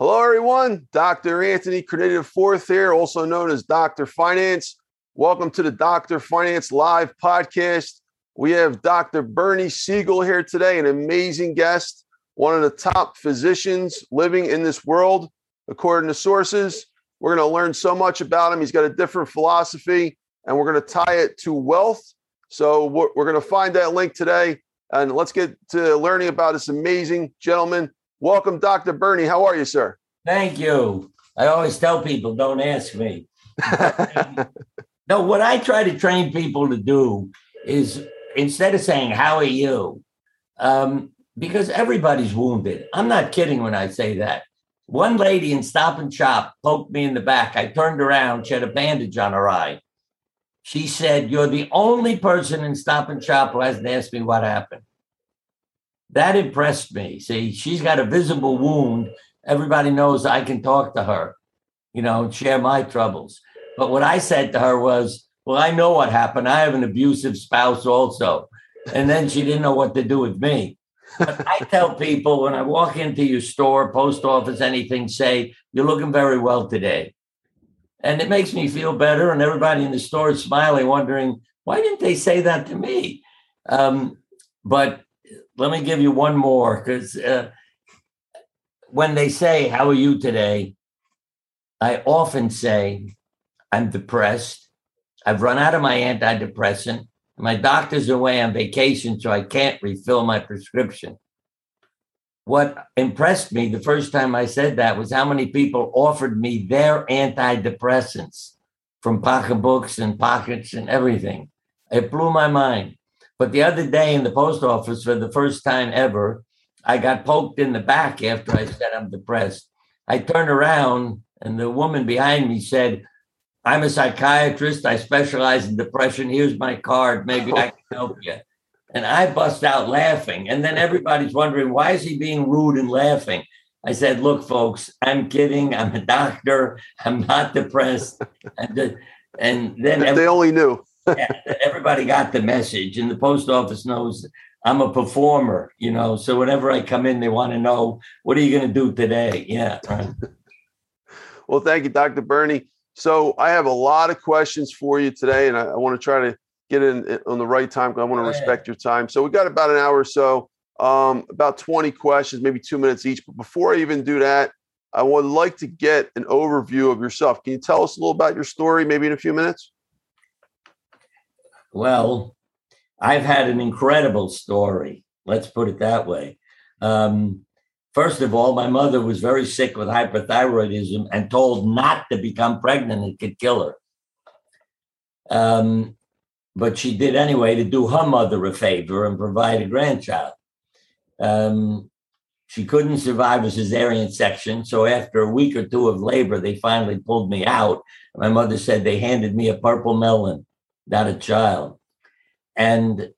Hello, everyone. Dr. Anthony Criniti Fourth here, also known as Dr. Finance. Welcome to the Dr. Finance Live podcast. We have Dr. Bernie Siegel here today, an amazing guest, one of the top physicians living in this world, according to sources. We're going to learn so much about him. He's got a different philosophy, and we're going to tie it to wealth. So we're going to find that link today, and let's get to learning about this amazing gentleman. Welcome, Dr. Bernie. How are you, sir? Thank you. I always tell people, don't ask me. no, what I try to train people to do is instead of saying, How are you? Um, because everybody's wounded. I'm not kidding when I say that. One lady in Stop and Shop poked me in the back. I turned around, she had a bandage on her eye. She said, You're the only person in Stop and Shop who hasn't asked me what happened. That impressed me. See, she's got a visible wound. Everybody knows I can talk to her, you know, share my troubles. But what I said to her was, Well, I know what happened. I have an abusive spouse also. And then she didn't know what to do with me. But I tell people when I walk into your store, post office, anything, say, You're looking very well today. And it makes me feel better. And everybody in the store is smiling, wondering, Why didn't they say that to me? Um, but let me give you one more because uh, when they say, How are you today? I often say, I'm depressed. I've run out of my antidepressant. My doctor's away on vacation, so I can't refill my prescription. What impressed me the first time I said that was how many people offered me their antidepressants from pocketbooks and pockets and everything. It blew my mind. But the other day in the post office, for the first time ever, I got poked in the back after I said I'm depressed. I turned around and the woman behind me said, I'm a psychiatrist. I specialize in depression. Here's my card. Maybe I can help you. And I bust out laughing. And then everybody's wondering, why is he being rude and laughing? I said, look, folks, I'm kidding. I'm a doctor. I'm not depressed. And, uh, and then they only knew. Everybody got the message. And the post office knows I'm a performer, you know. So whenever I come in, they want to know, what are you going to do today? Yeah. well, thank you, Dr. Bernie. So I have a lot of questions for you today, and I, I want to try to get in on the right time because I want to respect your time. So we got about an hour or so, um, about 20 questions, maybe two minutes each. But before I even do that, I would like to get an overview of yourself. Can you tell us a little about your story, maybe in a few minutes? Well, I've had an incredible story. Let's put it that way. Um, First of all, my mother was very sick with hyperthyroidism and told not to become pregnant. It could kill her. Um, but she did anyway to do her mother a favor and provide a grandchild. Um, she couldn't survive a cesarean section. So after a week or two of labor, they finally pulled me out. My mother said they handed me a purple melon, not a child. And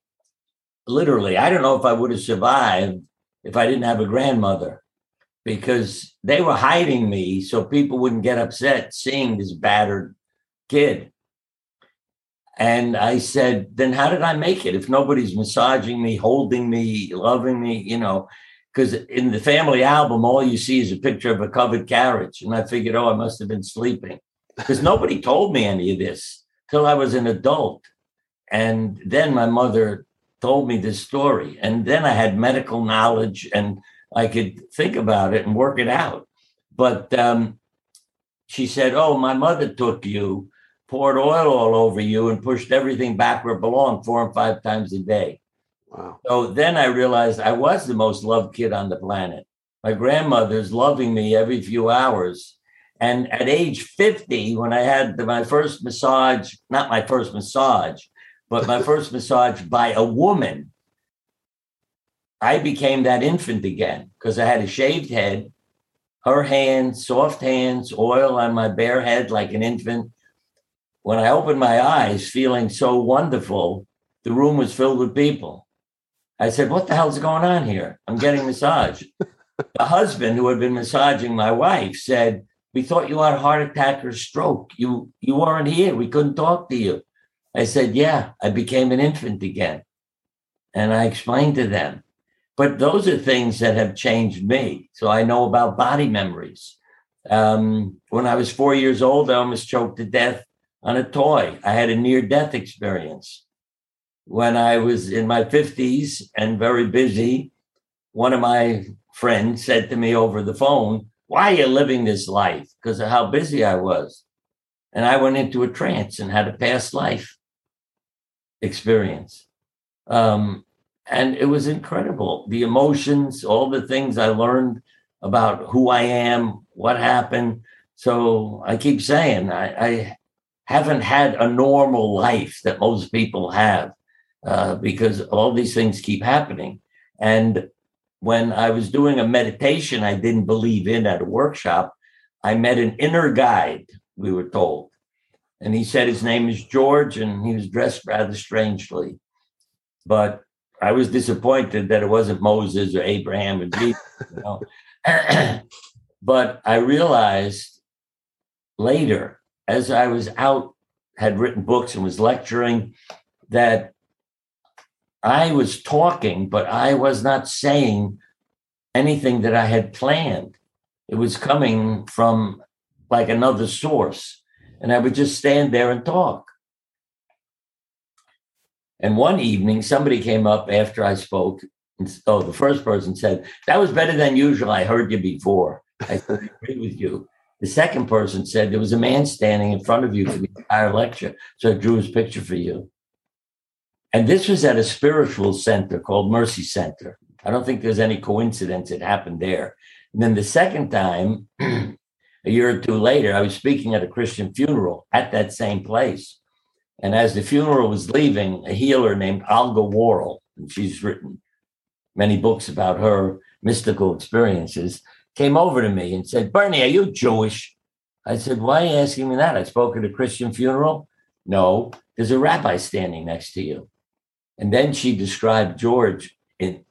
literally, I don't know if I would have survived if I didn't have a grandmother because they were hiding me so people wouldn't get upset seeing this battered kid. And I said, then how did I make it if nobody's massaging me, holding me, loving me, you know? Because in the family album, all you see is a picture of a covered carriage. And I figured, oh, I must have been sleeping because nobody told me any of this till I was an adult. And then my mother told me this story. And then I had medical knowledge and I could think about it and work it out. But um, she said, Oh, my mother took you, poured oil all over you, and pushed everything back where it belonged four and five times a day. Wow. So then I realized I was the most loved kid on the planet. My grandmother's loving me every few hours. And at age 50, when I had my first massage, not my first massage, but my first massage by a woman, I became that infant again because I had a shaved head, her hands, soft hands, oil on my bare head like an infant. When I opened my eyes, feeling so wonderful, the room was filled with people. I said, What the hell's going on here? I'm getting massage. the husband who had been massaging my wife said, We thought you had a heart attack or stroke. You you weren't here. We couldn't talk to you. I said, Yeah, I became an infant again. And I explained to them. but those are things that have changed me. So I know about body memories. Um, when I was four years old, I almost choked to death on a toy. I had a near death experience. When I was in my 50s and very busy, one of my friends said to me over the phone, Why are you living this life? Because of how busy I was. And I went into a trance and had a past life experience. Um, and it was incredible. The emotions, all the things I learned about who I am, what happened. So I keep saying I, I haven't had a normal life that most people have uh, because all these things keep happening. And when I was doing a meditation I didn't believe in at a workshop, I met an inner guide, we were told. And he said his name is George and he was dressed rather strangely. But I was disappointed that it wasn't Moses or Abraham or Jesus, you know. but I realized later, as I was out, had written books and was lecturing, that I was talking, but I was not saying anything that I had planned. It was coming from like another source. And I would just stand there and talk. And one evening, somebody came up after I spoke. And, oh, the first person said, That was better than usual. I heard you before. I agree with you. The second person said, There was a man standing in front of you for the entire lecture. So I drew his picture for you. And this was at a spiritual center called Mercy Center. I don't think there's any coincidence it happened there. And then the second time, a year or two later, I was speaking at a Christian funeral at that same place. And as the funeral was leaving, a healer named Olga Worrall, and she's written many books about her mystical experiences, came over to me and said, Bernie, are you Jewish? I said, Why are you asking me that? I spoke at a Christian funeral. No, there's a rabbi standing next to you. And then she described George in,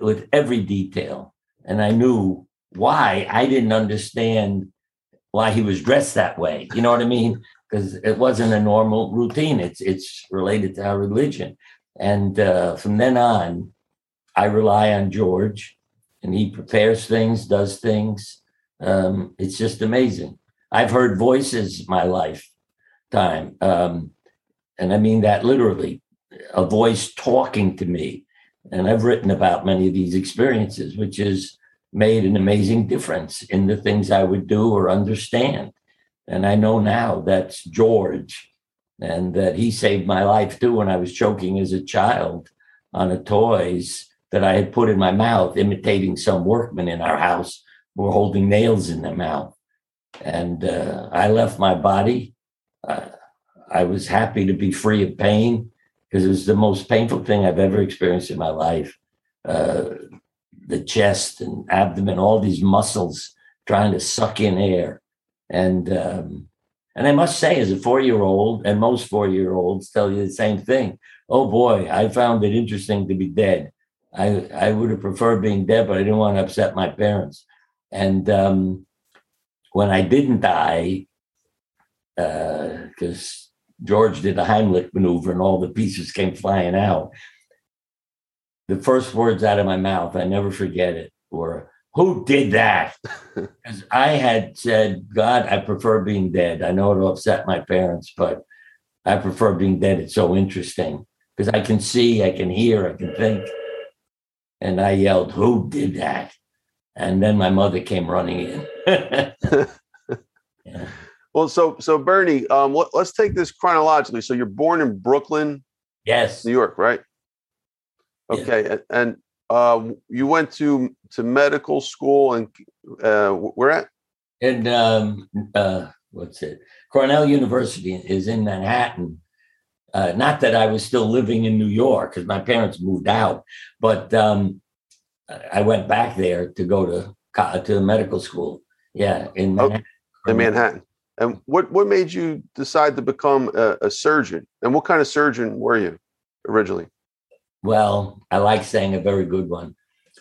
with every detail. And I knew why I didn't understand why he was dressed that way. You know what I mean? because it wasn't a normal routine. It's it's related to our religion, and uh, from then on, I rely on George, and he prepares things, does things. Um, it's just amazing. I've heard voices my lifetime, um, and I mean that literally, a voice talking to me. And I've written about many of these experiences, which has made an amazing difference in the things I would do or understand. And I know now that's George and that he saved my life too when I was choking as a child on a toys that I had put in my mouth, imitating some workmen in our house who were holding nails in their mouth. And uh, I left my body. Uh, I was happy to be free of pain because it was the most painful thing I've ever experienced in my life. Uh, the chest and abdomen, all these muscles trying to suck in air. And um, and I must say, as a four year old, and most four year olds tell you the same thing. Oh boy, I found it interesting to be dead. I I would have preferred being dead, but I didn't want to upset my parents. And um, when I didn't die, because uh, George did a Heimlich maneuver and all the pieces came flying out. The first words out of my mouth, I never forget it, were, who did that? Because I had said, God, I prefer being dead. I know it'll upset my parents, but I prefer being dead. It's so interesting because I can see, I can hear, I can think. And I yelled, Who did that? And then my mother came running in. yeah. Well, so so Bernie, um, let, us take this chronologically. So you're born in Brooklyn, yes, New York, right? Okay, and, uh, you went to to medical school and uh, where at? And um, uh, what's it? Cornell University is in Manhattan. Uh, not that I was still living in New York because my parents moved out, but um, I went back there to go to to medical school. Yeah, in oh, Manhattan. in Manhattan. And what what made you decide to become a, a surgeon? And what kind of surgeon were you originally? Well, I like saying a very good one.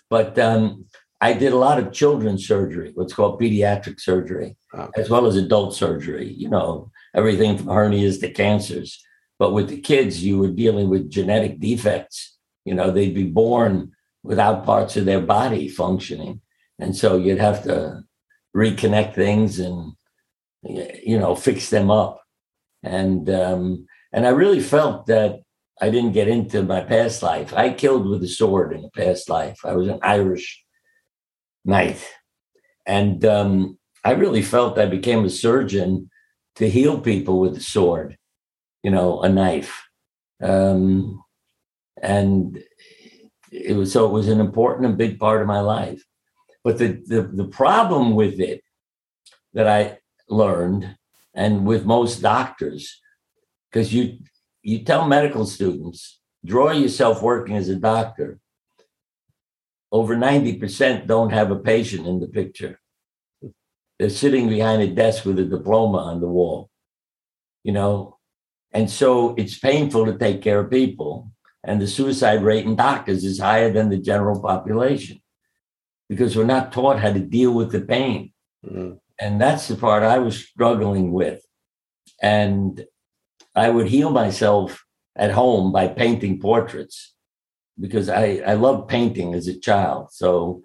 But um, I did a lot of children's surgery, what's called pediatric surgery, okay. as well as adult surgery, you know, everything from hernias to cancers. But with the kids, you were dealing with genetic defects. You know, they'd be born without parts of their body functioning. And so you'd have to reconnect things and, you know, fix them up. And, um, and I really felt that I didn't get into my past life. I killed with a sword in a past life. I was an Irish knight. And um, I really felt I became a surgeon to heal people with a sword, you know, a knife. Um, and it was so it was an important and big part of my life. But the, the, the problem with it that I learned, and with most doctors, because you you tell medical students, draw yourself working as a doctor. Over 90% don't have a patient in the picture. They're sitting behind a desk with a diploma on the wall, you know? And so it's painful to take care of people. And the suicide rate in doctors is higher than the general population because we're not taught how to deal with the pain. Mm-hmm. And that's the part I was struggling with. And I would heal myself at home by painting portraits because I, I love painting as a child. So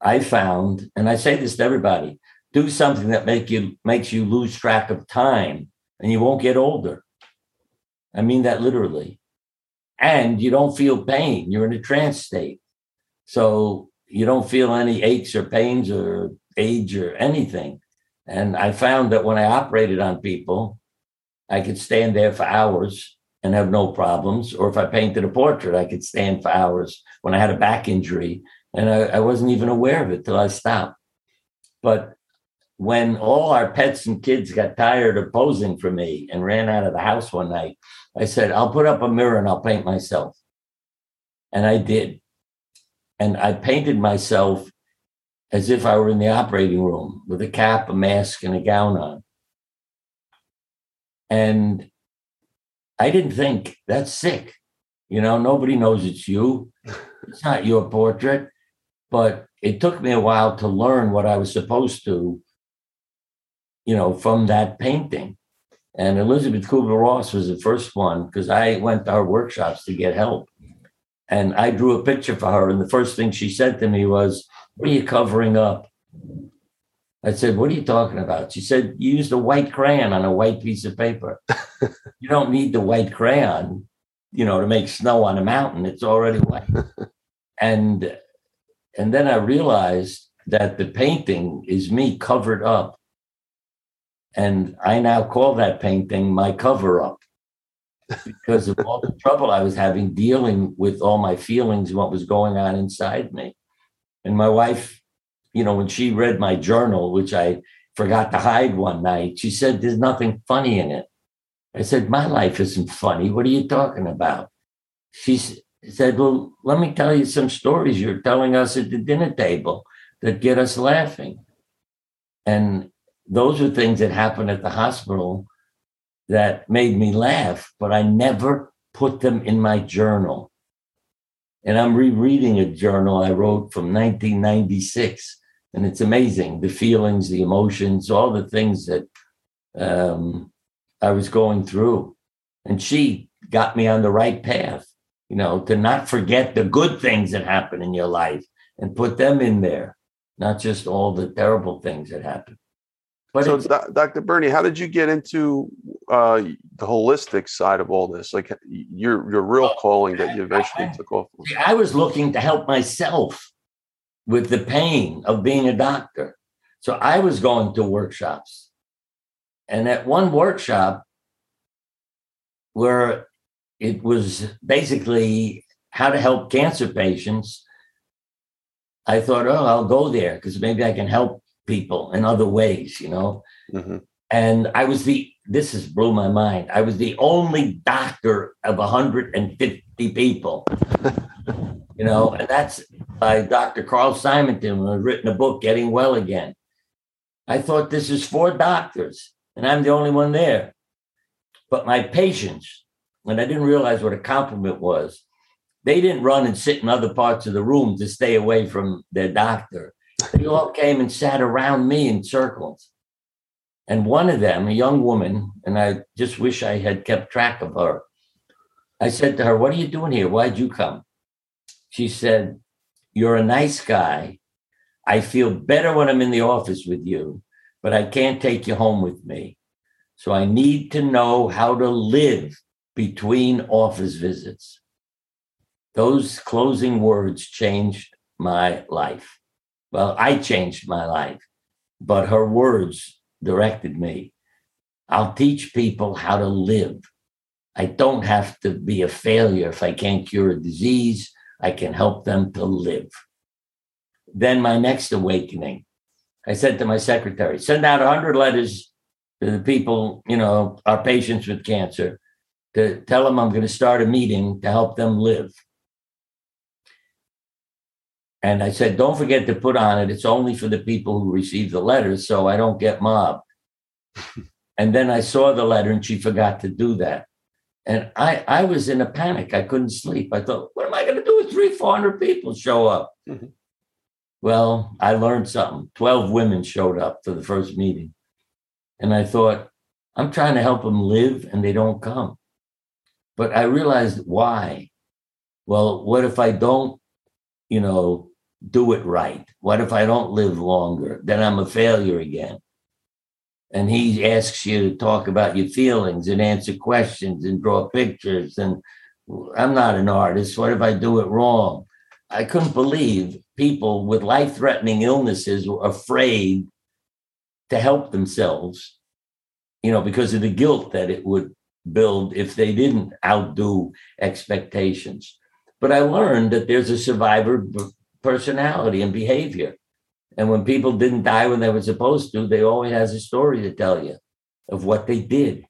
I found, and I say this to everybody, do something that make you makes you lose track of time and you won't get older. I mean that literally. And you don't feel pain. You're in a trance state. So you don't feel any aches or pains or age or anything. And I found that when I operated on people, I could stand there for hours and have no problems. Or if I painted a portrait, I could stand for hours when I had a back injury and I, I wasn't even aware of it till I stopped. But when all our pets and kids got tired of posing for me and ran out of the house one night, I said, I'll put up a mirror and I'll paint myself. And I did. And I painted myself as if I were in the operating room with a cap, a mask, and a gown on. And I didn't think that's sick. You know, nobody knows it's you. It's not your portrait. But it took me a while to learn what I was supposed to, you know, from that painting. And Elizabeth Kubler Ross was the first one because I went to her workshops to get help. And I drew a picture for her. And the first thing she said to me was, What are you covering up? I said, What are you talking about? She said, You used a white crayon on a white piece of paper. you don't need the white crayon, you know, to make snow on a mountain. It's already white. and and then I realized that the painting is me covered up. And I now call that painting my cover up because of all the trouble I was having dealing with all my feelings and what was going on inside me. And my wife you know, when she read my journal, which I forgot to hide one night, she said, There's nothing funny in it. I said, My life isn't funny. What are you talking about? She said, Well, let me tell you some stories you're telling us at the dinner table that get us laughing. And those are things that happened at the hospital that made me laugh, but I never put them in my journal. And I'm rereading a journal I wrote from 1996 and it's amazing the feelings, the emotions, all the things that um, I was going through. And she got me on the right path, you know, to not forget the good things that happen in your life and put them in there, not just all the terrible things that happen. But so, Dr. Bernie, how did you get into uh, the holistic side of all this? Like your your real calling that you eventually took off. I was looking to help myself with the pain of being a doctor. So I was going to workshops. And at one workshop, where it was basically how to help cancer patients, I thought, oh, I'll go there because maybe I can help people in other ways, you know. Mm-hmm. And I was the, this has blew my mind. I was the only doctor of 150 people. you know, and that's by Dr. Carl Simonton, who has written a book, Getting Well Again. I thought this is for doctors, and I'm the only one there. But my patients, and I didn't realize what a compliment was, they didn't run and sit in other parts of the room to stay away from their doctor. They all came and sat around me in circles. And one of them, a young woman, and I just wish I had kept track of her. I said to her, What are you doing here? Why'd you come? She said, You're a nice guy. I feel better when I'm in the office with you, but I can't take you home with me. So I need to know how to live between office visits. Those closing words changed my life. Well, I changed my life, but her words directed me. I'll teach people how to live. I don't have to be a failure if I can't cure a disease. I can help them to live. Then my next awakening, I said to my secretary, send out 100 letters to the people, you know, our patients with cancer, to tell them I'm going to start a meeting to help them live. And I said, don't forget to put on it, it's only for the people who receive the letters, so I don't get mobbed. and then I saw the letter and she forgot to do that. And I, I was in a panic. I couldn't sleep. I thought, what am I going to do if three, 400 people show up? Mm-hmm. Well, I learned something. 12 women showed up for the first meeting. And I thought, I'm trying to help them live and they don't come. But I realized why. Well, what if I don't, you know, do it right? What if I don't live longer? Then I'm a failure again. And he asks you to talk about your feelings and answer questions and draw pictures. And I'm not an artist. What if I do it wrong? I couldn't believe people with life threatening illnesses were afraid to help themselves, you know, because of the guilt that it would build if they didn't outdo expectations. But I learned that there's a survivor personality and behavior. And when people didn't die when they were supposed to, they always has a story to tell you of what they did.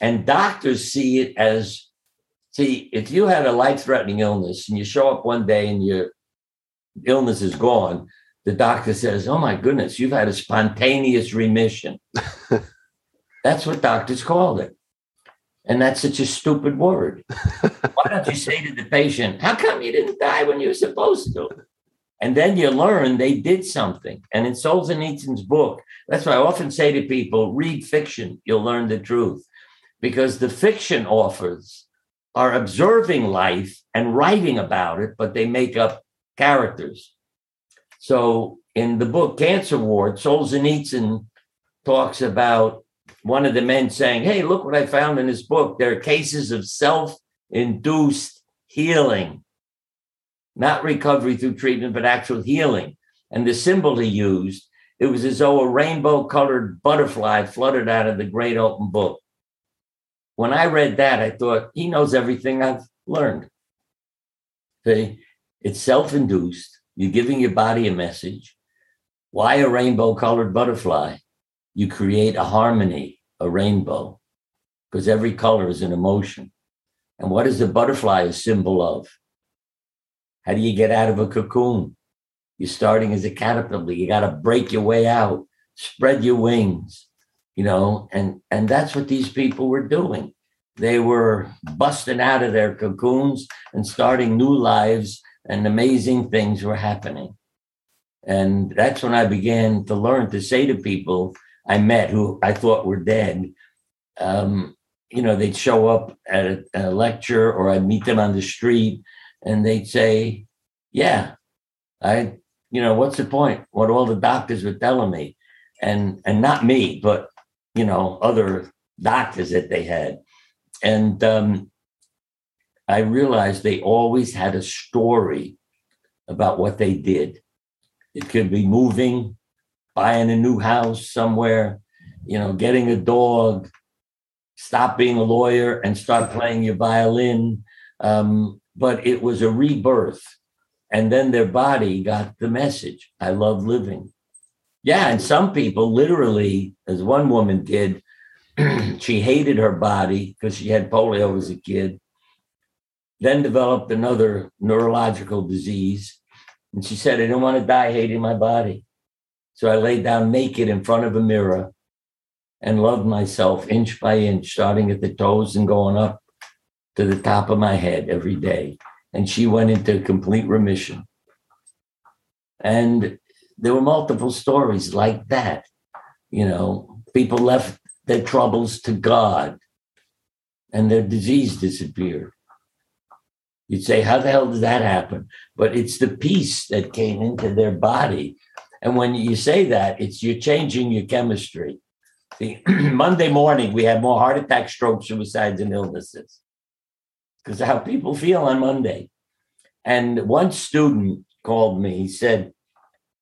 And doctors see it as see, if you had a life threatening illness and you show up one day and your illness is gone, the doctor says, Oh my goodness, you've had a spontaneous remission. that's what doctors called it. And that's such a stupid word. Why don't you say to the patient, How come you didn't die when you were supposed to? And then you learn they did something. And in Solzhenitsyn's book, that's why I often say to people read fiction, you'll learn the truth. Because the fiction authors are observing life and writing about it, but they make up characters. So in the book Cancer Ward, Solzhenitsyn talks about one of the men saying, Hey, look what I found in this book. There are cases of self induced healing, not recovery through treatment, but actual healing. And the symbol he used, it was as though a rainbow colored butterfly fluttered out of the great open book. When I read that, I thought, he knows everything I've learned. See, it's self induced. You're giving your body a message. Why a rainbow colored butterfly? You create a harmony, a rainbow, because every color is an emotion. And what is the butterfly a symbol of? How do you get out of a cocoon? You're starting as a caterpillar. You got to break your way out, spread your wings, you know, and and that's what these people were doing. They were busting out of their cocoons and starting new lives and amazing things were happening. And that's when I began to learn to say to people I met who I thought were dead, um, you know, they'd show up at a, at a lecture or I'd meet them on the street and they'd say, Yeah, I, you know, what's the point? What all the doctors were telling me. And and not me, but you know, other doctors that they had. And um, I realized they always had a story about what they did. It could be moving, buying a new house somewhere, you know, getting a dog, stop being a lawyer and start playing your violin. Um, but it was a rebirth. And then their body got the message I love living. Yeah. And some people literally, as one woman did, she hated her body because she had polio as a kid then developed another neurological disease. And she said, I didn't want to die hating my body. So I laid down naked in front of a mirror and loved myself inch by inch, starting at the toes and going up to the top of my head every day. And she went into complete remission. And there were multiple stories like that. You know, people left their troubles to God and their disease disappeared. You'd say, How the hell did that happen? But it's the peace that came into their body. And when you say that, it's you're changing your chemistry. The Monday morning, we had more heart attacks, strokes, suicides, and illnesses because how people feel on Monday. And one student called me, he said,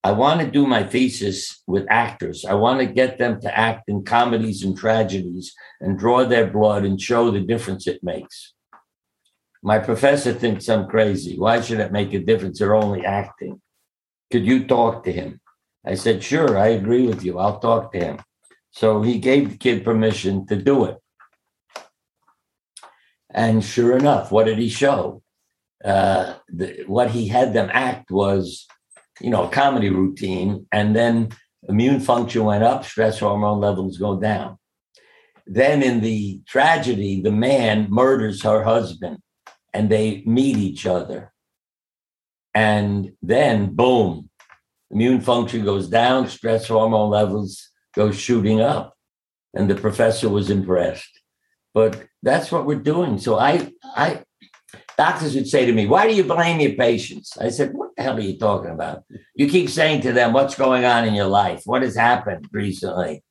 I want to do my thesis with actors. I want to get them to act in comedies and tragedies and draw their blood and show the difference it makes. My professor thinks I'm crazy. Why should it make a difference? They're only acting. Could you talk to him? I said, Sure, I agree with you. I'll talk to him. So he gave the kid permission to do it. And sure enough, what did he show? Uh, the, what he had them act was, you know, a comedy routine, and then immune function went up, stress hormone levels go down. Then in the tragedy, the man murders her husband and they meet each other. And then, boom, immune function goes down, stress hormone levels go shooting up. And the professor was impressed. But that's what we're doing. So I, I, doctors would say to me, "Why do you blame your patients?" I said, "What the hell are you talking about? You keep saying to them, what's going on in your life? What has happened recently?"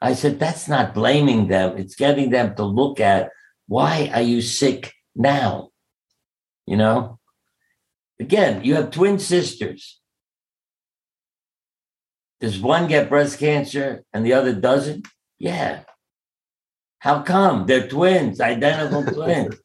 I said, "That's not blaming them. It's getting them to look at why are you sick now? You know." Again, you have twin sisters. Does one get breast cancer and the other doesn't? Yeah. How come? They're twins, identical twins.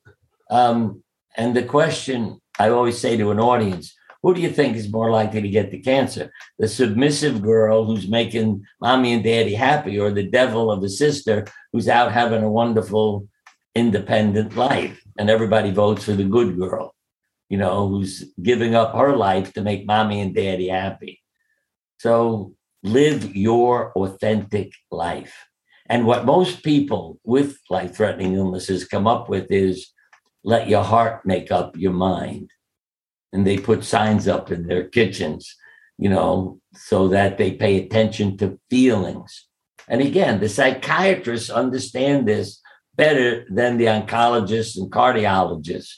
Um, and the question I always say to an audience who do you think is more likely to get the cancer? The submissive girl who's making mommy and daddy happy, or the devil of a sister who's out having a wonderful, independent life? And everybody votes for the good girl, you know, who's giving up her life to make mommy and daddy happy. So live your authentic life. And what most people with life threatening illnesses come up with is let your heart make up your mind. And they put signs up in their kitchens, you know, so that they pay attention to feelings. And again, the psychiatrists understand this better than the oncologists and cardiologists.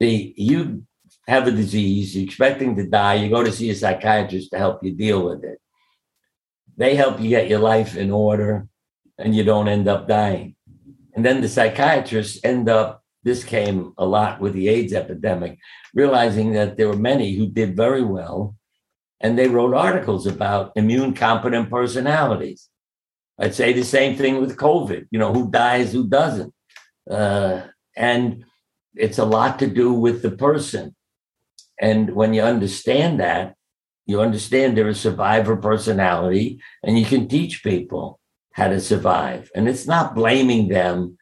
The you have a disease, you're expecting to die, you go to see a psychiatrist to help you deal with it. They help you get your life in order and you don't end up dying. And then the psychiatrists end up, this came a lot with the AIDS epidemic, realizing that there were many who did very well. And they wrote articles about immune competent personalities. I'd say the same thing with COVID, you know, who dies, who doesn't. Uh, and it's a lot to do with the person. And when you understand that, you understand they're a survivor personality and you can teach people how to survive. And it's not blaming them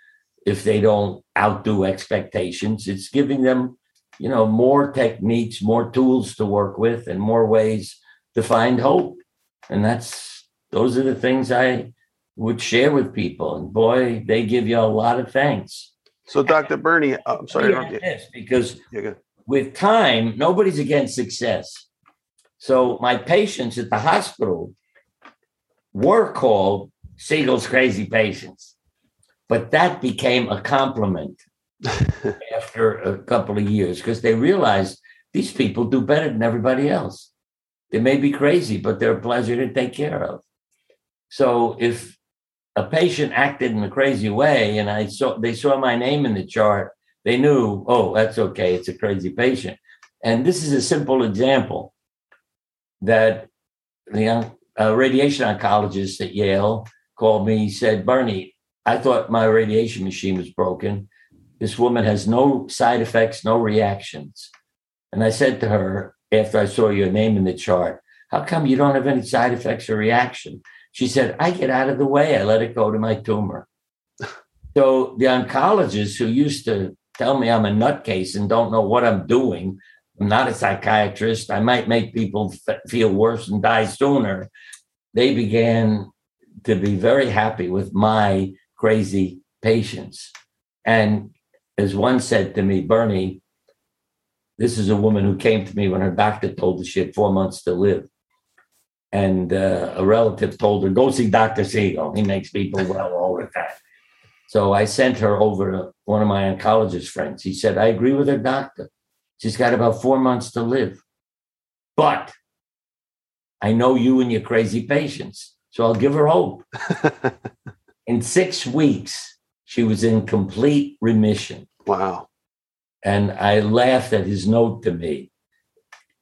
if they don't outdo expectations. It's giving them, you know, more techniques, more tools to work with, and more ways to find hope. And that's those are the things I would share with people. And boy, they give you a lot of thanks. So, Dr. Bernie, uh, I'm sorry. This because with time, nobody's against success. So my patients at the hospital were called Siegel's crazy patients. But that became a compliment after a couple of years because they realized these people do better than everybody else. They may be crazy, but they're a pleasure to take care of. So if a patient acted in a crazy way and I saw they saw my name in the chart, they knew, oh, that's okay, it's a crazy patient. And this is a simple example that the uh, radiation oncologist at Yale called me. He said, Bernie, I thought my radiation machine was broken. This woman has no side effects, no reactions. And I said to her, after I saw your name in the chart, how come you don't have any side effects or reaction? She said, I get out of the way. I let it go to my tumor. so the oncologist who used to tell me I'm a nutcase and don't know what I'm doing, I'm not a psychiatrist. I might make people f- feel worse and die sooner. They began to be very happy with my crazy patients. And as one said to me, Bernie, this is a woman who came to me when her doctor told her she had four months to live. And uh, a relative told her, go see Dr. Siegel. He makes people well all the time. So I sent her over to one of my oncologist friends. He said, I agree with her doctor. She's got about four months to live. But I know you and your crazy patients. So I'll give her hope. in six weeks, she was in complete remission. Wow. And I laughed at his note to me.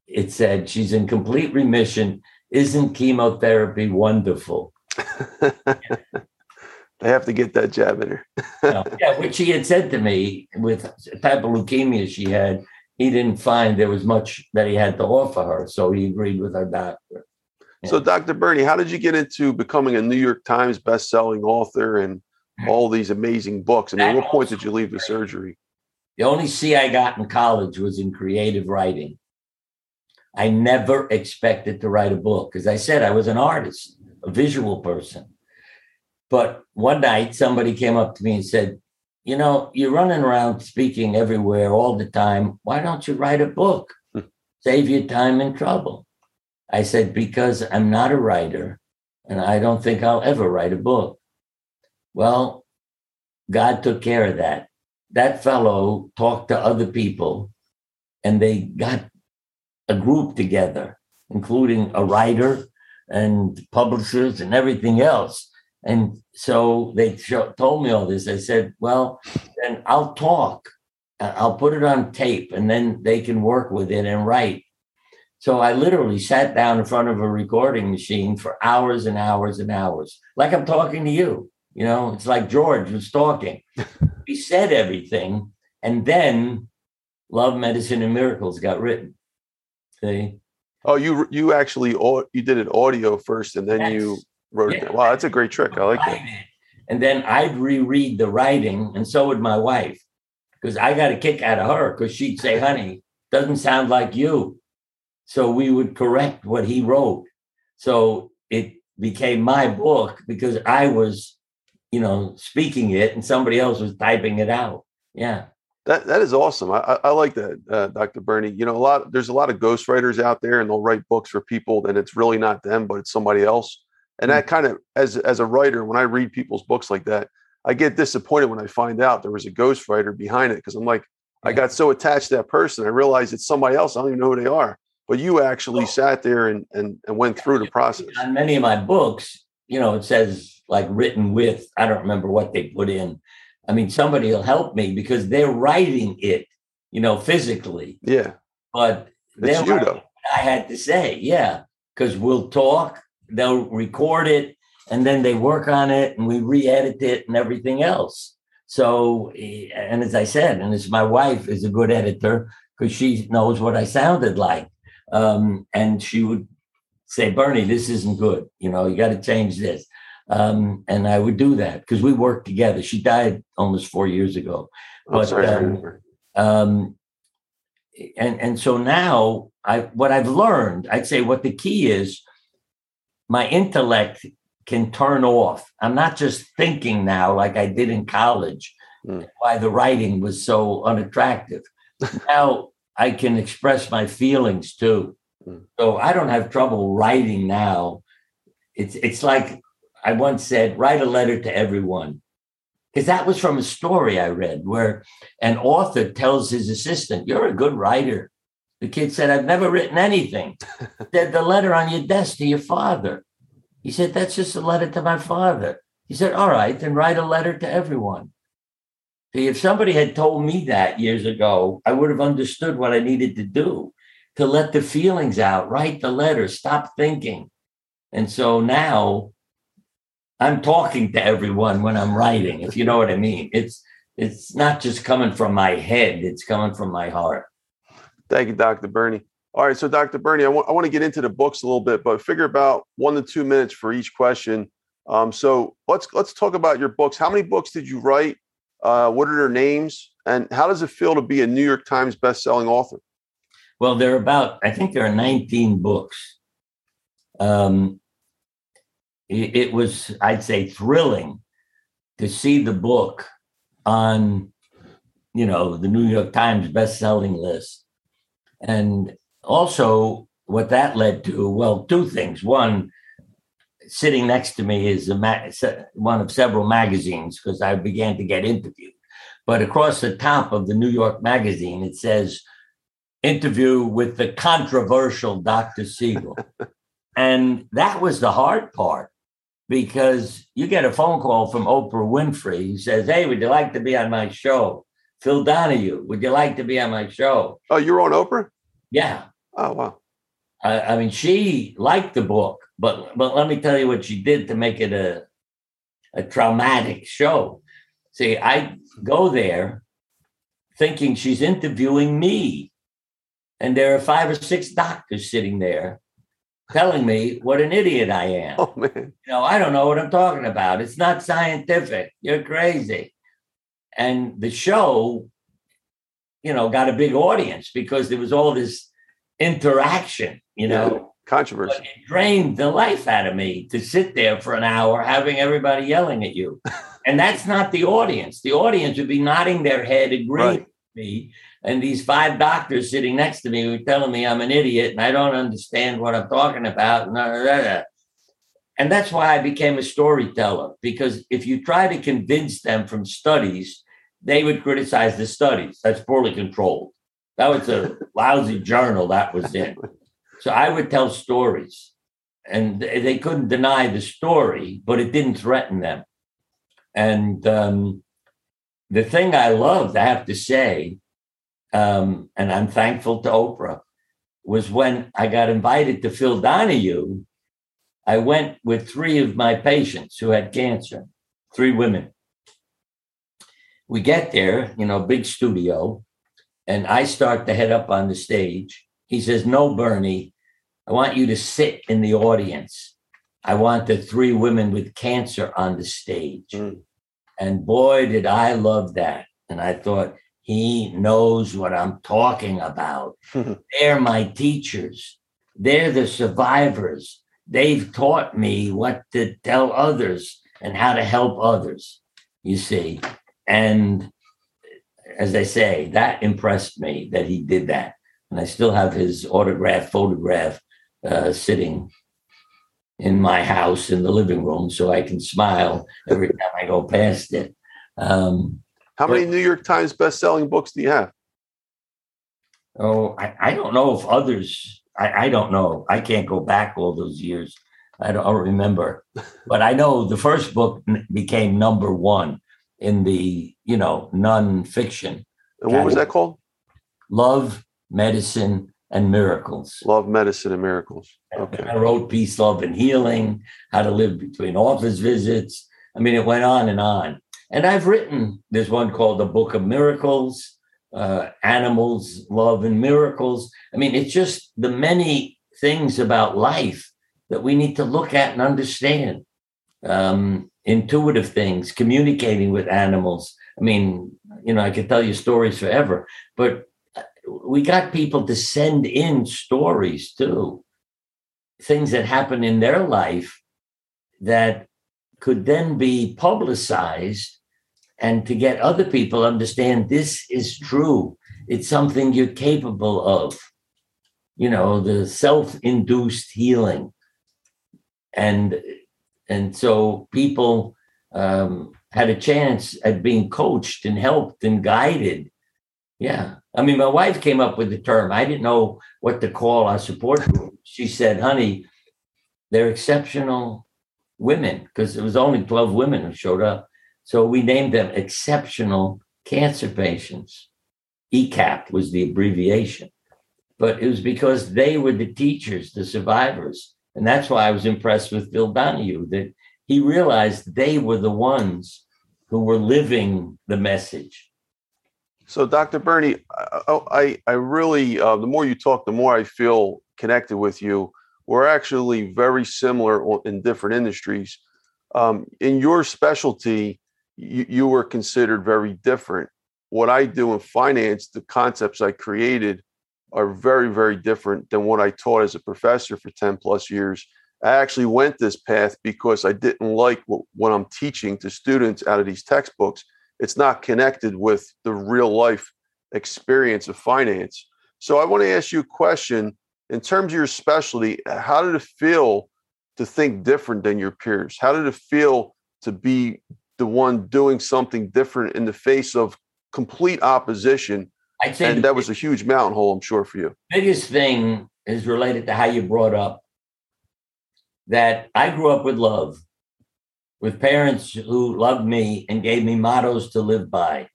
It said, She's in complete remission. Isn't chemotherapy wonderful? they have to get that jab in her. yeah, which he had said to me with type of leukemia she had, he didn't find there was much that he had to offer her. So he agreed with our doctor. Yeah. So, Dr. Bernie, how did you get into becoming a New York Times best-selling author and all these amazing books? I mean, what point did you leave the surgery? The only C I got in college was in creative writing. I never expected to write a book. As I said, I was an artist, a visual person. But one night, somebody came up to me and said, You know, you're running around speaking everywhere all the time. Why don't you write a book? Hmm. Save your time and trouble. I said, Because I'm not a writer and I don't think I'll ever write a book. Well, God took care of that. That fellow talked to other people and they got a group together, including a writer and publishers and everything else. And so they told me all this. I said, well, then I'll talk. I'll put it on tape and then they can work with it and write. So I literally sat down in front of a recording machine for hours and hours and hours, like I'm talking to you. You know, it's like George was talking. he said everything. And then Love, Medicine, and Miracles got written. See? Oh, you you actually you did it audio first, and then you wrote yeah. it. Wow, that's a great trick. I like that. And then I'd reread the writing, and so would my wife, because I got a kick out of her because she'd say, "Honey, doesn't sound like you." So we would correct what he wrote. So it became my book because I was, you know, speaking it, and somebody else was typing it out. Yeah. That that is awesome. I, I like that, uh, Dr. Bernie. You know, a lot there's a lot of ghostwriters out there, and they'll write books for people, and it's really not them, but it's somebody else. And that mm. kind of, as as a writer, when I read people's books like that, I get disappointed when I find out there was a ghostwriter behind it because I'm like, I got so attached to that person, I realized it's somebody else. I don't even know who they are. But you actually sat there and and, and went through the process. On many of my books, you know, it says like written with. I don't remember what they put in I mean, somebody will help me because they're writing it, you know, physically. Yeah. But it's you though. I had to say, yeah, because we'll talk, they'll record it, and then they work on it, and we re-edit it and everything else. So, eh, and as I said, and as my wife is a good editor because she knows what I sounded like, um, and she would say, "Bernie, this isn't good. You know, you got to change this." Um, and I would do that because we worked together. She died almost four years ago. But, sorry, um, um, and and so now I what I've learned, I'd say what the key is, my intellect can turn off. I'm not just thinking now like I did in college, mm. why the writing was so unattractive. now I can express my feelings too. Mm. So I don't have trouble writing now. It's it's like I once said, write a letter to everyone. Because that was from a story I read where an author tells his assistant, You're a good writer. The kid said, I've never written anything. said, The letter on your desk to your father. He said, That's just a letter to my father. He said, All right, then write a letter to everyone. See, if somebody had told me that years ago, I would have understood what I needed to do to let the feelings out, write the letter, stop thinking. And so now I'm talking to everyone when I'm writing, if you know what I mean. It's it's not just coming from my head, it's coming from my heart. Thank you, Dr. Bernie. All right, so Dr. Bernie, I want, I want to get into the books a little bit, but figure about one to two minutes for each question. Um, so let's let's talk about your books. How many books did you write? Uh, what are their names? And how does it feel to be a New York Times best-selling author? Well, there are about I think there are 19 books. Um, it was, I'd say, thrilling to see the book on, you know, the New York Times best-selling list, and also what that led to. Well, two things. One, sitting next to me is a ma- one of several magazines because I began to get interviewed. But across the top of the New York Magazine, it says interview with the controversial Dr. Siegel. and that was the hard part because you get a phone call from Oprah Winfrey who says, Hey, would you like to be on my show? Phil Donahue, would you like to be on my show? Oh, you're on Oprah? Yeah. Oh, wow. I, I mean, she liked the book, but but let me tell you what she did to make it a a traumatic show. See, I go there thinking she's interviewing me. And there are five or six doctors sitting there telling me what an idiot I am. Oh man. You know, I don't know what I'm talking about. It's not scientific. You're crazy. And the show, you know, got a big audience because there was all this interaction, you know. Controversy. But it drained the life out of me to sit there for an hour having everybody yelling at you. and that's not the audience. The audience would be nodding their head, agreeing right. with me. And these five doctors sitting next to me were telling me I'm an idiot and I don't understand what I'm talking about. And that's why I became a storyteller, because if you try to convince them from studies, they would criticize the studies. That's poorly controlled. That was a lousy journal that was in. So I would tell stories, and they couldn't deny the story, but it didn't threaten them. And um, the thing I loved, I have to say, um, and I'm thankful to Oprah, was when I got invited to Phil Donahue. I went with three of my patients who had cancer, three women. We get there, you know, big studio, and I start to head up on the stage. He says, No, Bernie, I want you to sit in the audience. I want the three women with cancer on the stage. Mm. And boy, did I love that. And I thought, he knows what I'm talking about. They're my teachers. They're the survivors. They've taught me what to tell others and how to help others, you see. And as I say, that impressed me that he did that. And I still have his autograph photograph uh, sitting in my house in the living room so I can smile every time I go past it. Um, How but, many New York Times best-selling books do you have? Oh, I, I don't know if others. I, I don't know. I can't go back all those years. I don't, I don't remember, but I know the first book became number one in the you know non-fiction. And what was that called? Love, medicine, and miracles. Love, medicine, and miracles. Okay. I wrote peace, love, and healing. How to live between office visits. I mean, it went on and on. And I've written there's one called the Book of Miracles, uh, Animals, Love, and Miracles. I mean, it's just the many things about life that we need to look at and understand. Um, intuitive things, communicating with animals. I mean, you know, I could tell you stories forever, but we got people to send in stories too, things that happen in their life that could then be publicized and to get other people understand this is true. It's something you're capable of. You know, the self-induced healing. And and so people um, had a chance at being coached and helped and guided. Yeah. I mean, my wife came up with the term. I didn't know what to call our support group. She said, honey, they're exceptional women because it was only 12 women who showed up. So we named them exceptional cancer patients. ECAP was the abbreviation. But it was because they were the teachers, the survivors. And that's why I was impressed with Phil Donahue, that he realized they were the ones who were living the message. So, Dr. Bernie, I, I really, uh, the more you talk, the more I feel connected with you. We're actually very similar in different industries. Um, in your specialty, you, you were considered very different. What I do in finance, the concepts I created are very, very different than what I taught as a professor for 10 plus years. I actually went this path because I didn't like what, what I'm teaching to students out of these textbooks. It's not connected with the real life experience of finance. So I want to ask you a question in terms of your specialty, how did it feel to think different than your peers? How did it feel to be the one doing something different in the face of complete opposition? I'd say and that was a huge mountain hole, I'm sure, for you. Biggest thing is related to how you brought up. That I grew up with love, with parents who loved me and gave me mottos to live by.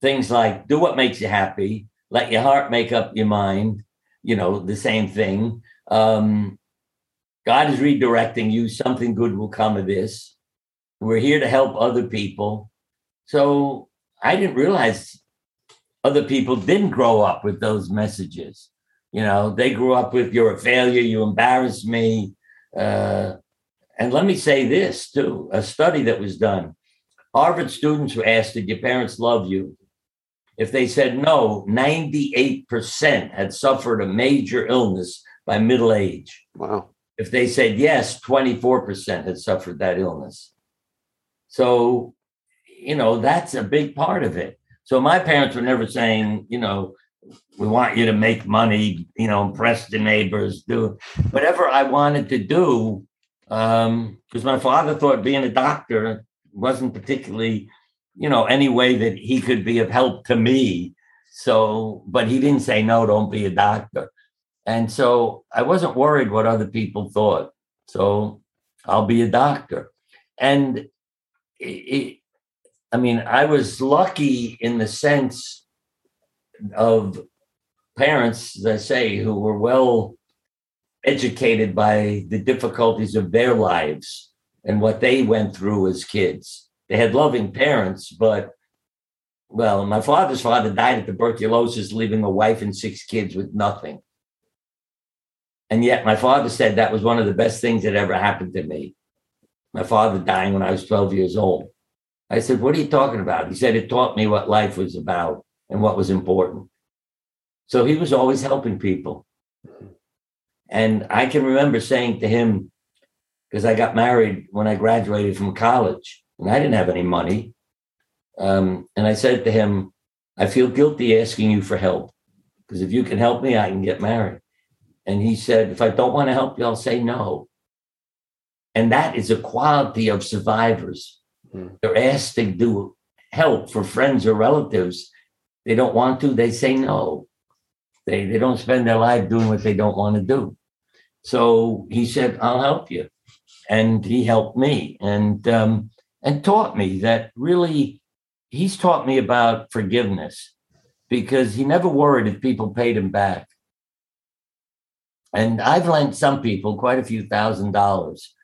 Things like do what makes you happy, let your heart make up your mind, you know, the same thing. Um, God is redirecting you. Something good will come of this. We're here to help other people. So I didn't realize other people didn't grow up with those messages. You know, they grew up with you're a failure, you embarrass me. Uh, and let me say this too a study that was done Harvard students were asked, Did your parents love you? If they said no, 98% had suffered a major illness by middle age. Wow. If they said yes, 24% had suffered that illness. So, you know, that's a big part of it. So my parents were never saying, you know, we want you to make money, you know, impress the neighbors, do whatever I wanted to do. Um, because my father thought being a doctor wasn't particularly, you know, any way that he could be of help to me. So, but he didn't say, no, don't be a doctor. And so I wasn't worried what other people thought. So I'll be a doctor. And it, it, I mean, I was lucky in the sense of parents, as I say, who were well educated by the difficulties of their lives and what they went through as kids. They had loving parents, but well, my father's father died of tuberculosis, leaving a wife and six kids with nothing. And yet, my father said that was one of the best things that ever happened to me. My father dying when I was 12 years old. I said, What are you talking about? He said, It taught me what life was about and what was important. So he was always helping people. And I can remember saying to him, because I got married when I graduated from college and I didn't have any money. Um, and I said to him, I feel guilty asking you for help because if you can help me, I can get married. And he said, if I don't want to help you, I'll say no. And that is a quality of survivors. Mm. They're asked to do help for friends or relatives. They don't want to, they say no. They, they don't spend their life doing what they don't want to do. So he said, I'll help you. And he helped me and um, and taught me that really he's taught me about forgiveness because he never worried if people paid him back. And I've lent some people quite a few thousand dollars.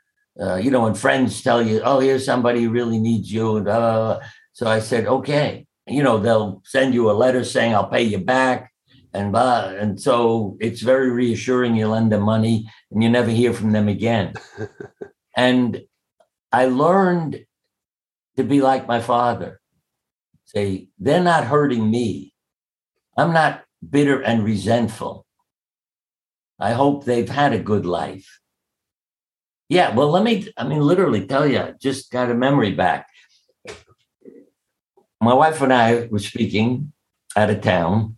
Uh, you know, when friends tell you, oh, here's somebody who really needs you. And, uh, so I said, okay. You know, they'll send you a letter saying, I'll pay you back. And blah. And so it's very reassuring. You lend them money and you never hear from them again. and I learned to be like my father. Say, they're not hurting me. I'm not bitter and resentful. I hope they've had a good life. Yeah, well, let me, I mean, literally tell you, I just got a memory back. My wife and I were speaking out of town.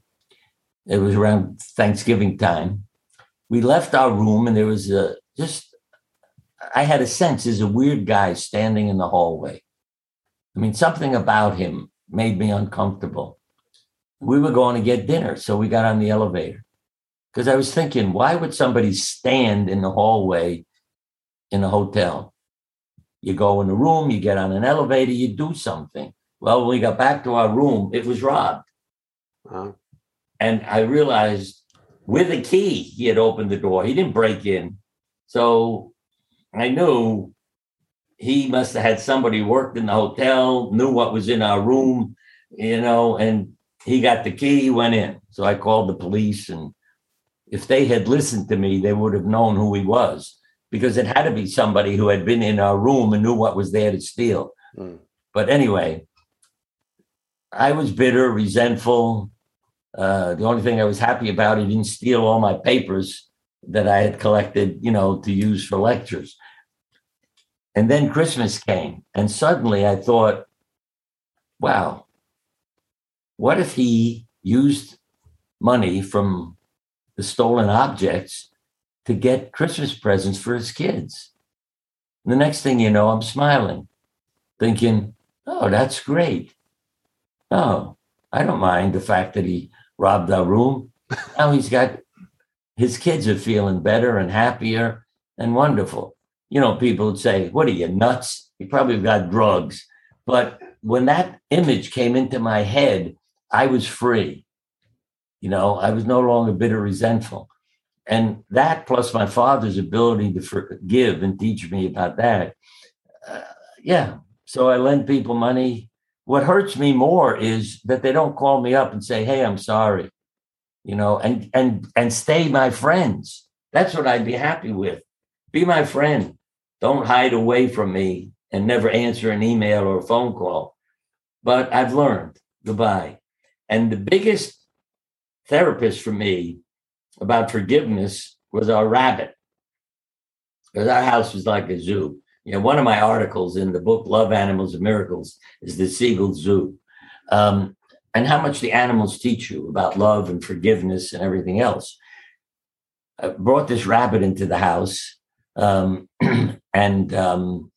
It was around Thanksgiving time. We left our room and there was a just, I had a sense there's a weird guy standing in the hallway. I mean, something about him made me uncomfortable. We were going to get dinner, so we got on the elevator because I was thinking, why would somebody stand in the hallway in a hotel? You go in the room, you get on an elevator, you do something. Well, when we got back to our room, it was robbed. And I realized with a key, he had opened the door. He didn't break in. So I knew he must have had somebody worked in the hotel, knew what was in our room, you know, and he got the key, he went in. So I called the police and if they had listened to me, they would have known who he was because it had to be somebody who had been in our room and knew what was there to steal. Mm. But anyway, I was bitter, resentful. Uh, the only thing I was happy about, he didn't steal all my papers that I had collected, you know, to use for lectures. And then Christmas came, and suddenly I thought, wow, what if he used money from the stolen objects to get Christmas presents for his kids. And the next thing you know, I'm smiling, thinking, oh, that's great. Oh, I don't mind the fact that he robbed our room. Now he's got his kids are feeling better and happier and wonderful. You know, people would say, What are you, nuts? You probably got drugs. But when that image came into my head, I was free. You know, I was no longer bitter, resentful. And that plus my father's ability to forgive and teach me about that. Uh, yeah. So I lend people money. What hurts me more is that they don't call me up and say, Hey, I'm sorry, you know, and and and stay my friends. That's what I'd be happy with. Be my friend. Don't hide away from me and never answer an email or a phone call. But I've learned. Goodbye. And the biggest therapist for me about forgiveness was our rabbit. Because our house was like a zoo. You know, one of my articles in the book Love Animals and Miracles is the Siegel Zoo. Um, and how much the animals teach you about love and forgiveness and everything else. I brought this rabbit into the house um, and um,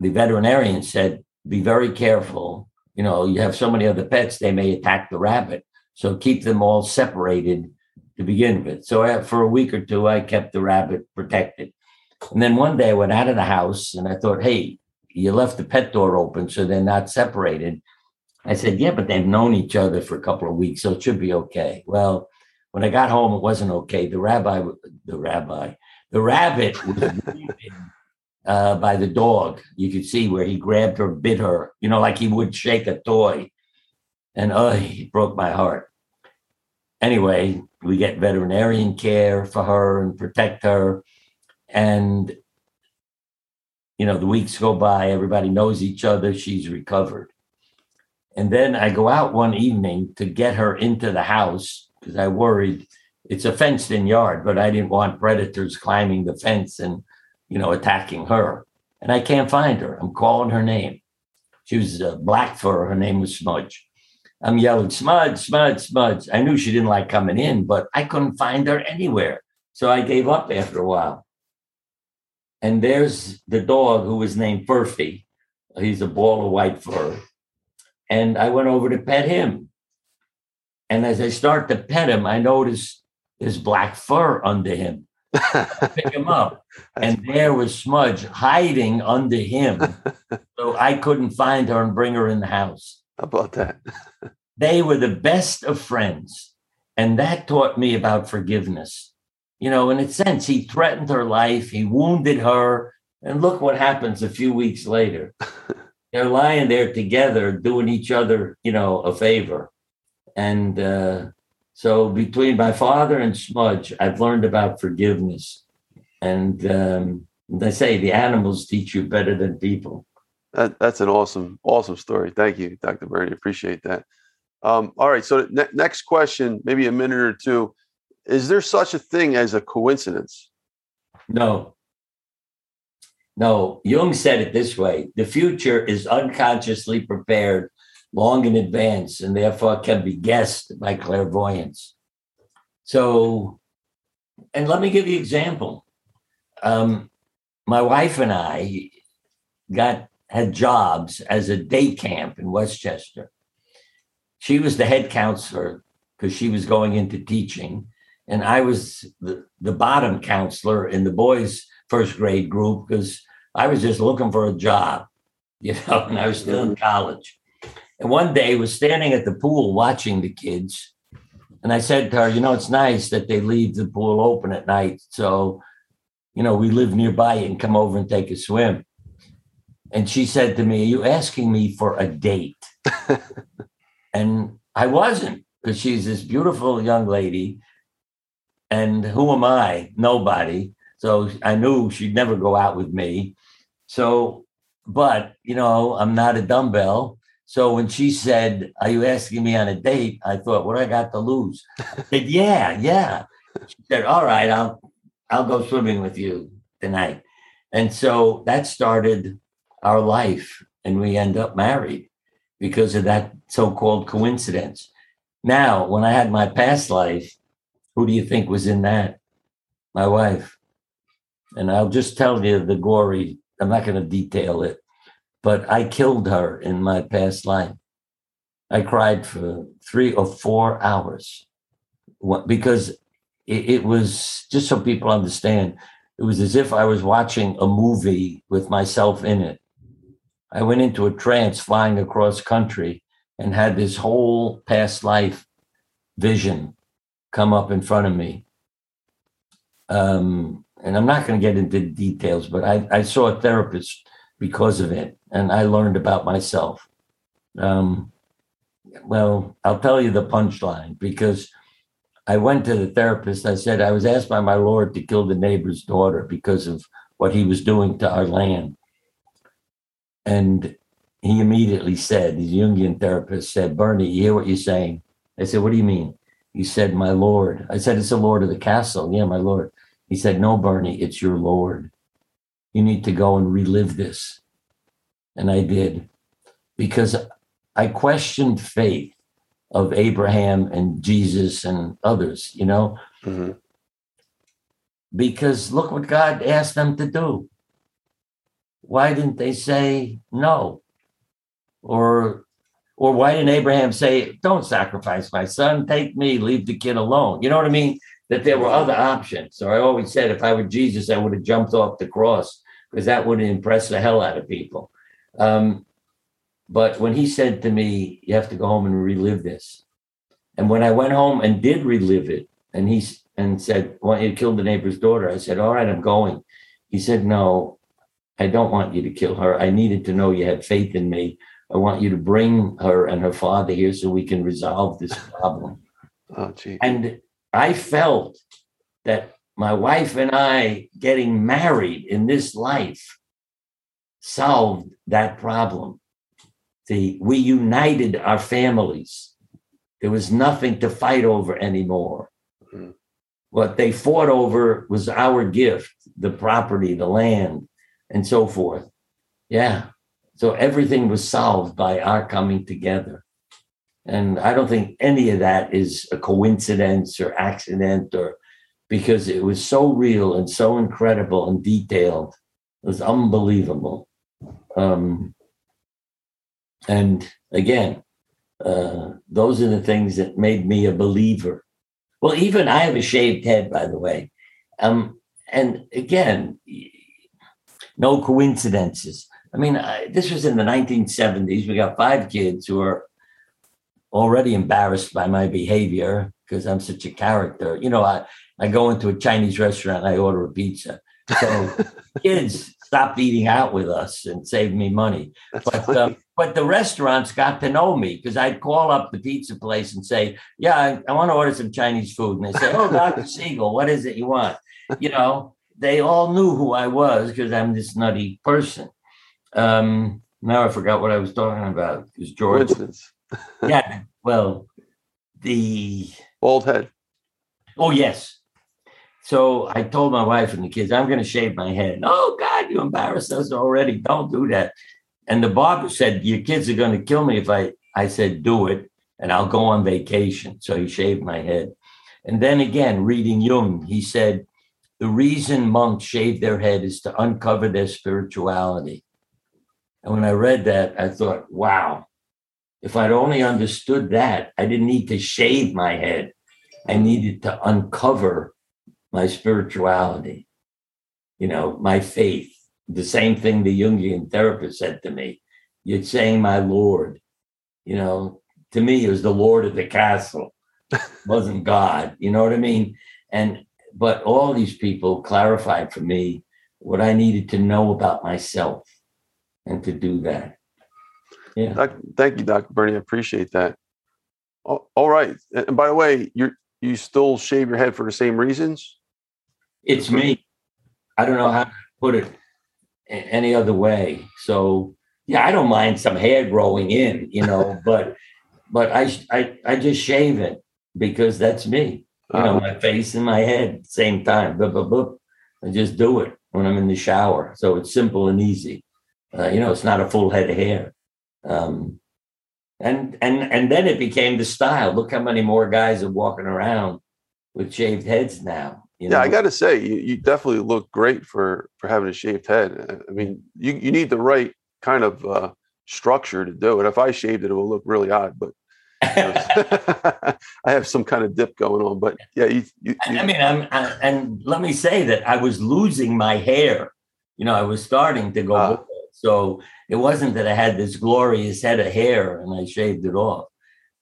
the veterinarian said, be very careful. You know, you have so many other pets, they may attack the rabbit. So keep them all separated to begin with. So for a week or two, I kept the rabbit protected. And then one day I went out of the house and I thought, hey, you left the pet door open so they're not separated. I said, yeah, but they've known each other for a couple of weeks, so it should be okay. Well, when I got home, it wasn't okay. The rabbi, the rabbi, the rabbit was uh, by the dog. You could see where he grabbed her, bit her, you know, like he would shake a toy. And oh, it broke my heart. Anyway, we get veterinarian care for her and protect her. And, you know, the weeks go by, everybody knows each other, she's recovered. And then I go out one evening to get her into the house because I worried it's a fenced in yard, but I didn't want predators climbing the fence and you know, attacking her. And I can't find her. I'm calling her name. She was a black fur. Her name was Smudge. I'm yelling, Smudge, Smudge, Smudge. I knew she didn't like coming in, but I couldn't find her anywhere. So I gave up after a while. And there's the dog who was named Furfy. He's a ball of white fur. And I went over to pet him. And as I start to pet him, I notice there's black fur under him I pick him up. And there was Smudge hiding under him. so I couldn't find her and bring her in the house. How about that? they were the best of friends. And that taught me about forgiveness. You know, in a sense, he threatened her life, he wounded her. And look what happens a few weeks later. They're lying there together, doing each other, you know, a favor. And uh, so between my father and Smudge, I've learned about forgiveness. And um, they say the animals teach you better than people. That, that's an awesome, awesome story. Thank you, Dr. Bernie. Appreciate that. Um, all right. So ne- next question, maybe a minute or two. Is there such a thing as a coincidence? No. No. Jung said it this way: the future is unconsciously prepared long in advance and therefore can be guessed by clairvoyance. So, and let me give you an example. Um, my wife and I got had jobs as a day camp in Westchester. She was the head counselor because she was going into teaching, and I was the, the bottom counselor in the boys' first grade group because I was just looking for a job, you know, and I was still in college. And one day I was standing at the pool watching the kids. And I said to her, you know, it's nice that they leave the pool open at night. So, you know, we live nearby and come over and take a swim. And she said to me, Are you asking me for a date? and I wasn't, because she's this beautiful young lady. And who am I? Nobody. So I knew she'd never go out with me. So, but, you know, I'm not a dumbbell. So when she said, Are you asking me on a date? I thought, What I got to lose? I said, Yeah, yeah. She said, All right, I'll I'll go swimming with you tonight. And so that started our life. And we end up married because of that so-called coincidence. Now, when I had my past life, who do you think was in that? My wife. And I'll just tell you the gory, I'm not going to detail it, but I killed her in my past life. I cried for three or four hours because it, was just so people understand. It was as if I was watching a movie with myself in it. I went into a trance flying across country and had this whole past life vision come up in front of me. Um, and I'm not going to get into details, but I, I, saw a therapist because of it, and I learned about myself. Um, well, I'll tell you the punchline because I went to the therapist. I said, I was asked by my Lord to kill the neighbor's daughter because of what he was doing to our land. And he immediately said, the Jungian therapist said, Bernie, you hear what you're saying? I said, What do you mean? He said, My Lord. I said, It's the Lord of the castle. Yeah, my Lord. He said, No, Barney, it's your Lord. You need to go and relive this. And I did because I questioned faith of Abraham and Jesus and others, you know, mm-hmm. because look what God asked them to do. Why didn't they say no? Or or why didn't Abraham say, Don't sacrifice my son, take me, leave the kid alone? You know what I mean? That there were other options. So I always said if I were Jesus, I would have jumped off the cross because that would impress the hell out of people. Um, but when he said to me, You have to go home and relive this. And when I went home and did relive it, and he and said, "Want you to kill the neighbor's daughter?" I said, "All right, I'm going." He said, "No, I don't want you to kill her. I needed to know you had faith in me. I want you to bring her and her father here so we can resolve this problem." oh, gee. And I felt that my wife and I getting married in this life solved that problem. The, we united our families there was nothing to fight over anymore. Mm-hmm. What they fought over was our gift, the property, the land, and so forth. Yeah. So everything was solved by our coming together. And I don't think any of that is a coincidence or accident or because it was so real and so incredible and detailed. It was unbelievable. Um, and again, uh, those are the things that made me a believer. Well, even I have a shaved head, by the way. Um, and again, no coincidences. I mean, I, this was in the 1970s. We got five kids who are already embarrassed by my behavior because I'm such a character. You know, I, I go into a Chinese restaurant, I order a pizza. So kids stopped eating out with us and saved me money. That's but um, but the restaurants got to know me because I'd call up the pizza place and say, "Yeah, I, I want to order some Chinese food," and they say, "Oh, Doctor Siegel, what is it you want?" You know, they all knew who I was because I'm this nutty person. Um, now I forgot what I was talking about. Because George, yeah, well, the bald head. Oh yes, so I told my wife and the kids, I'm going to shave my head. Oh, God, you embarrassed us already. Don't do that. And the barber said, Your kids are going to kill me if I. I said, Do it, and I'll go on vacation. So he shaved my head. And then again, reading Jung, he said, The reason monks shave their head is to uncover their spirituality. And when I read that, I thought, wow, if I'd only understood that, I didn't need to shave my head. I needed to uncover my spirituality, you know, my faith. The same thing the Jungian therapist said to me. You're saying my Lord. You know, to me, it was the Lord of the castle, wasn't God. You know what I mean? And but all these people clarified for me what I needed to know about myself and to do that. Yeah. thank you, Dr. Bernie. I appreciate that. all right. And by the way, you're you still shave your head for the same reasons? It's me. I don't know how to put it any other way. So yeah, I don't mind some hair growing in, you know, but but I I I just shave it because that's me. You know, uh-huh. my face and my head same time. But but I just do it when I'm in the shower. So it's simple and easy. Uh, you know, it's not a full head of hair. Um, and and and then it became the style. Look how many more guys are walking around with shaved heads now You yeah, know? I got to say, you, you definitely look great for for having a shaved head. I mean, you you need the right kind of uh, structure to do it. If I shaved it, it would look really odd. But I have some kind of dip going on. But yeah, you, you, you I mean, I'm, I, and let me say that I was losing my hair. You know, I was starting to go. Ah. So it wasn't that I had this glorious head of hair and I shaved it off.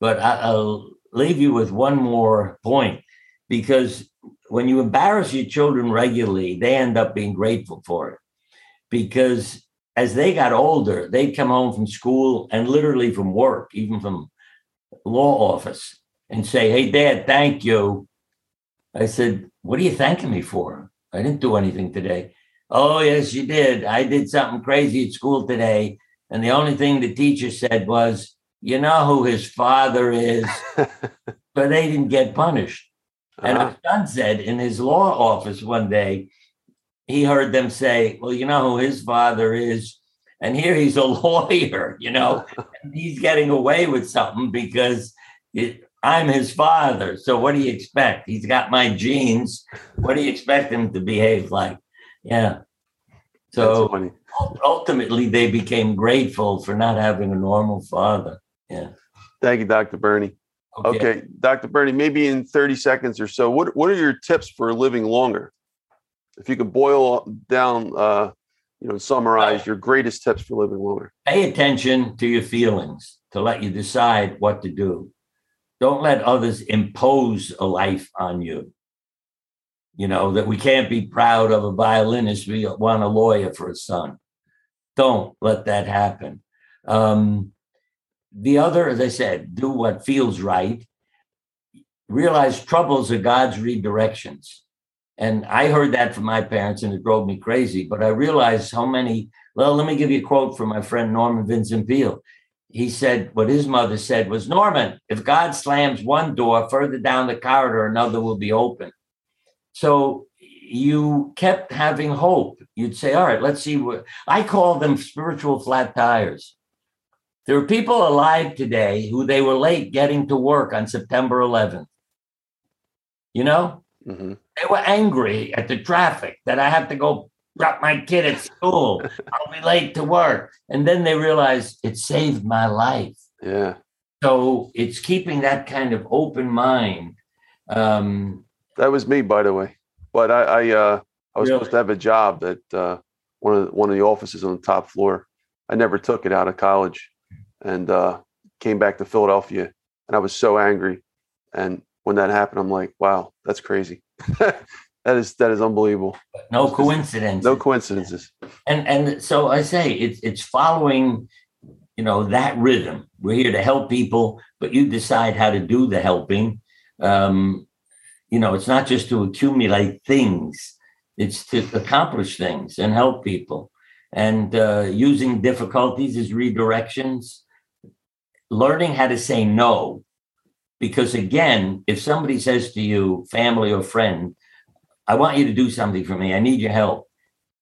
But I, I'll leave you with one more point because when you embarrass your children regularly, they end up being grateful for it. Because as they got older, they'd come home from school and literally from work, even from law office, and say, Hey, dad, thank you. I said, What are you thanking me for? I didn't do anything today. Oh, yes, you did. I did something crazy at school today. And the only thing the teacher said was, You know who his father is? but they didn't get punished. And Uh-huh. our son said in his law office one day, he heard them say, Well, you know who his father is? And here he's a lawyer, you know, and he's getting away with something because it, I'm his father. So what do you expect? He's got my genes. What do you expect him to behave like? Yeah. So ultimately, they became grateful for not having a normal father. Yeah. Thank you, Dr. Bernie. Okay, Dr. Bernie, maybe in 30 seconds or so, what what are your tips for living longer? If you could boil down, uh, you know, summarize your greatest tips for living longer. pay attention to your feelings to let you decide what to do. Don't let others impose a life on you. You know, that we can't be proud of a violinist, we want a lawyer for a son. Don't let that happen. Um, the other, as I said, do what feels right. Realize troubles are God's redirections. And I heard that from my parents and it drove me crazy. But I realized how many, well, let me give you a quote from my friend Norman Vincent Peale. He said, what his mother said was, Norman, if God slams one door further down the corridor, another will be open. So you kept having hope. You'd say, all right, let's see what I call them spiritual flat tires. There are people alive today who they were late getting to work on September 11th. You know, hmm they were angry at the traffic that I have to go drop my kid at school. I'll be late to work. And then they realized it saved my life. Yeah, So it's keeping that kind of open mind. Um, that was me, by the way. But I, I, uh, I was Really? supposed to have a job at uh, one of the, one of the offices on the top floor. I never took it out of college, and uh, came back to Philadelphia, and I was so angry. And when that happened, I'm like, wow, that's crazy. that is that is unbelievable. no coincidence. No coincidences. and and so I say it's it's following, you know, that rhythm. We're here to help people, but you decide how to do the helping. Um, you know, it's not just to accumulate things; it's to accomplish things and help people. And uh, using difficulties as redirections, learning how to say no. Because again, if somebody says to you, family or friend, I want you to do something for me, I need your help,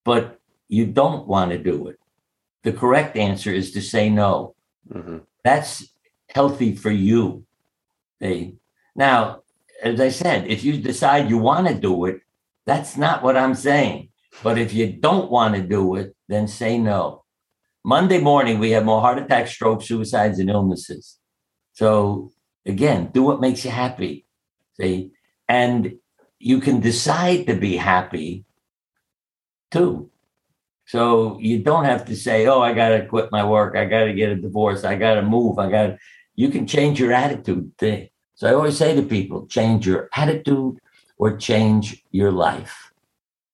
but you don't want to do it. The correct answer is to say no. hmm That's healthy for you. See? Now, as I said, if you decide you want to do it, that's not what I'm saying. But if you don't want to do it, then say no. Monday morning, we have more heart attacks, strokes, suicides, and illnesses. So again, do what makes you happy. See? And you can decide to be happy too. So you don't have to say, oh, I got to quit my work. I got to get a divorce. I got to move. I got to, you can change your attitude. So I always say to people, change your attitude or change your life.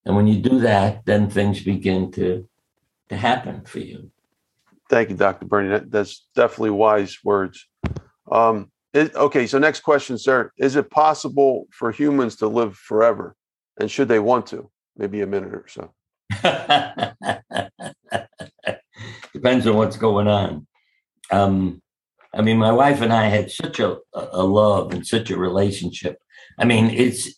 And when you do that, then things begin to, to happen for you. Thank you, Dr. Bernie. That, that's definitely wise words. Um, it, okay, so next question, sir. Is it possible for humans to live forever? And should they want to? Maybe a minute or so. Depends on what's going on. Um, I mean, my wife and I had such a, a love and such a relationship. I mean, it's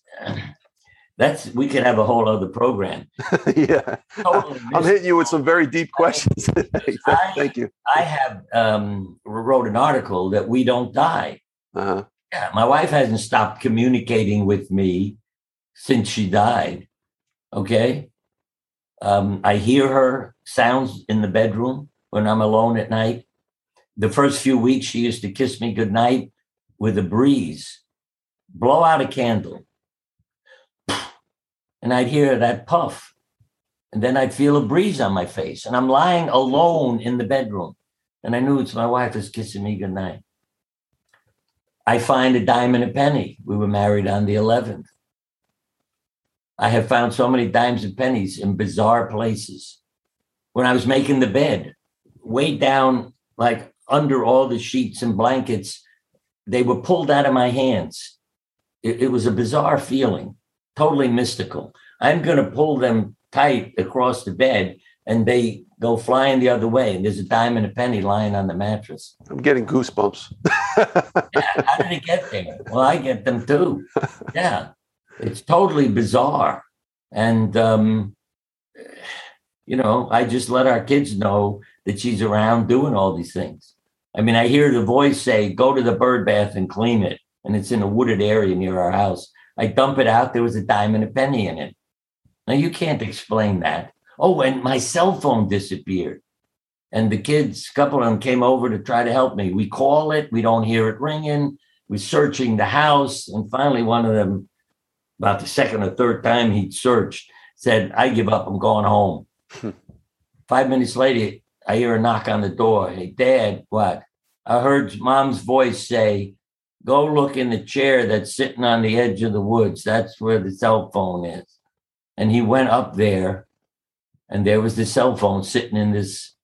that's we could have a whole other program. yeah. Totally I'm hitting you with some very deep questions. I- Thank you. I have um, wrote an article that we don't die. Uh-huh. Yeah, my wife hasn't stopped communicating with me since she died. Okay. Um, I hear her sounds in the bedroom when I'm alone at night. The first few weeks, she used to kiss me goodnight with a breeze, blow out a candle. And I'd hear that puff. And then I'd feel a breeze on my face. And I'm lying alone in the bedroom. And I knew it's my wife was kissing me goodnight. I find a dime and a penny. We were married on the 11th. I have found so many dimes and pennies in bizarre places. When I was making the bed, way down, like under all the sheets and blankets, they were pulled out of my hands. It, it was a bizarre feeling, totally mystical. I'm going to pull them tight across the bed and they go flying the other way. And there's a dime and a penny lying on the mattress. I'm getting goosebumps. yeah, how did it get there? Well, I get them too. Yeah, it's totally bizarre. And, um, you know, I just let our kids know that she's around doing all these things. I mean, I hear the voice say, go to the bird bath and clean it. And it's in a wooded area near our house. I dump it out. There was a dime and a penny in it. Now, you can't explain that. Oh, and my cell phone disappeared. And the kids, a couple of them came over to try to help me. We call it, we don't hear it ringing. We're searching the house. And finally, one of them, about the second or third time he'd searched, said, I give up, I'm going home. Five minutes later, I hear a knock on the door. Hey, Dad, what? I heard mom's voice say, Go look in the chair that's sitting on the edge of the woods. That's where the cell phone is. And he went up there, and there was the cell phone sitting in this,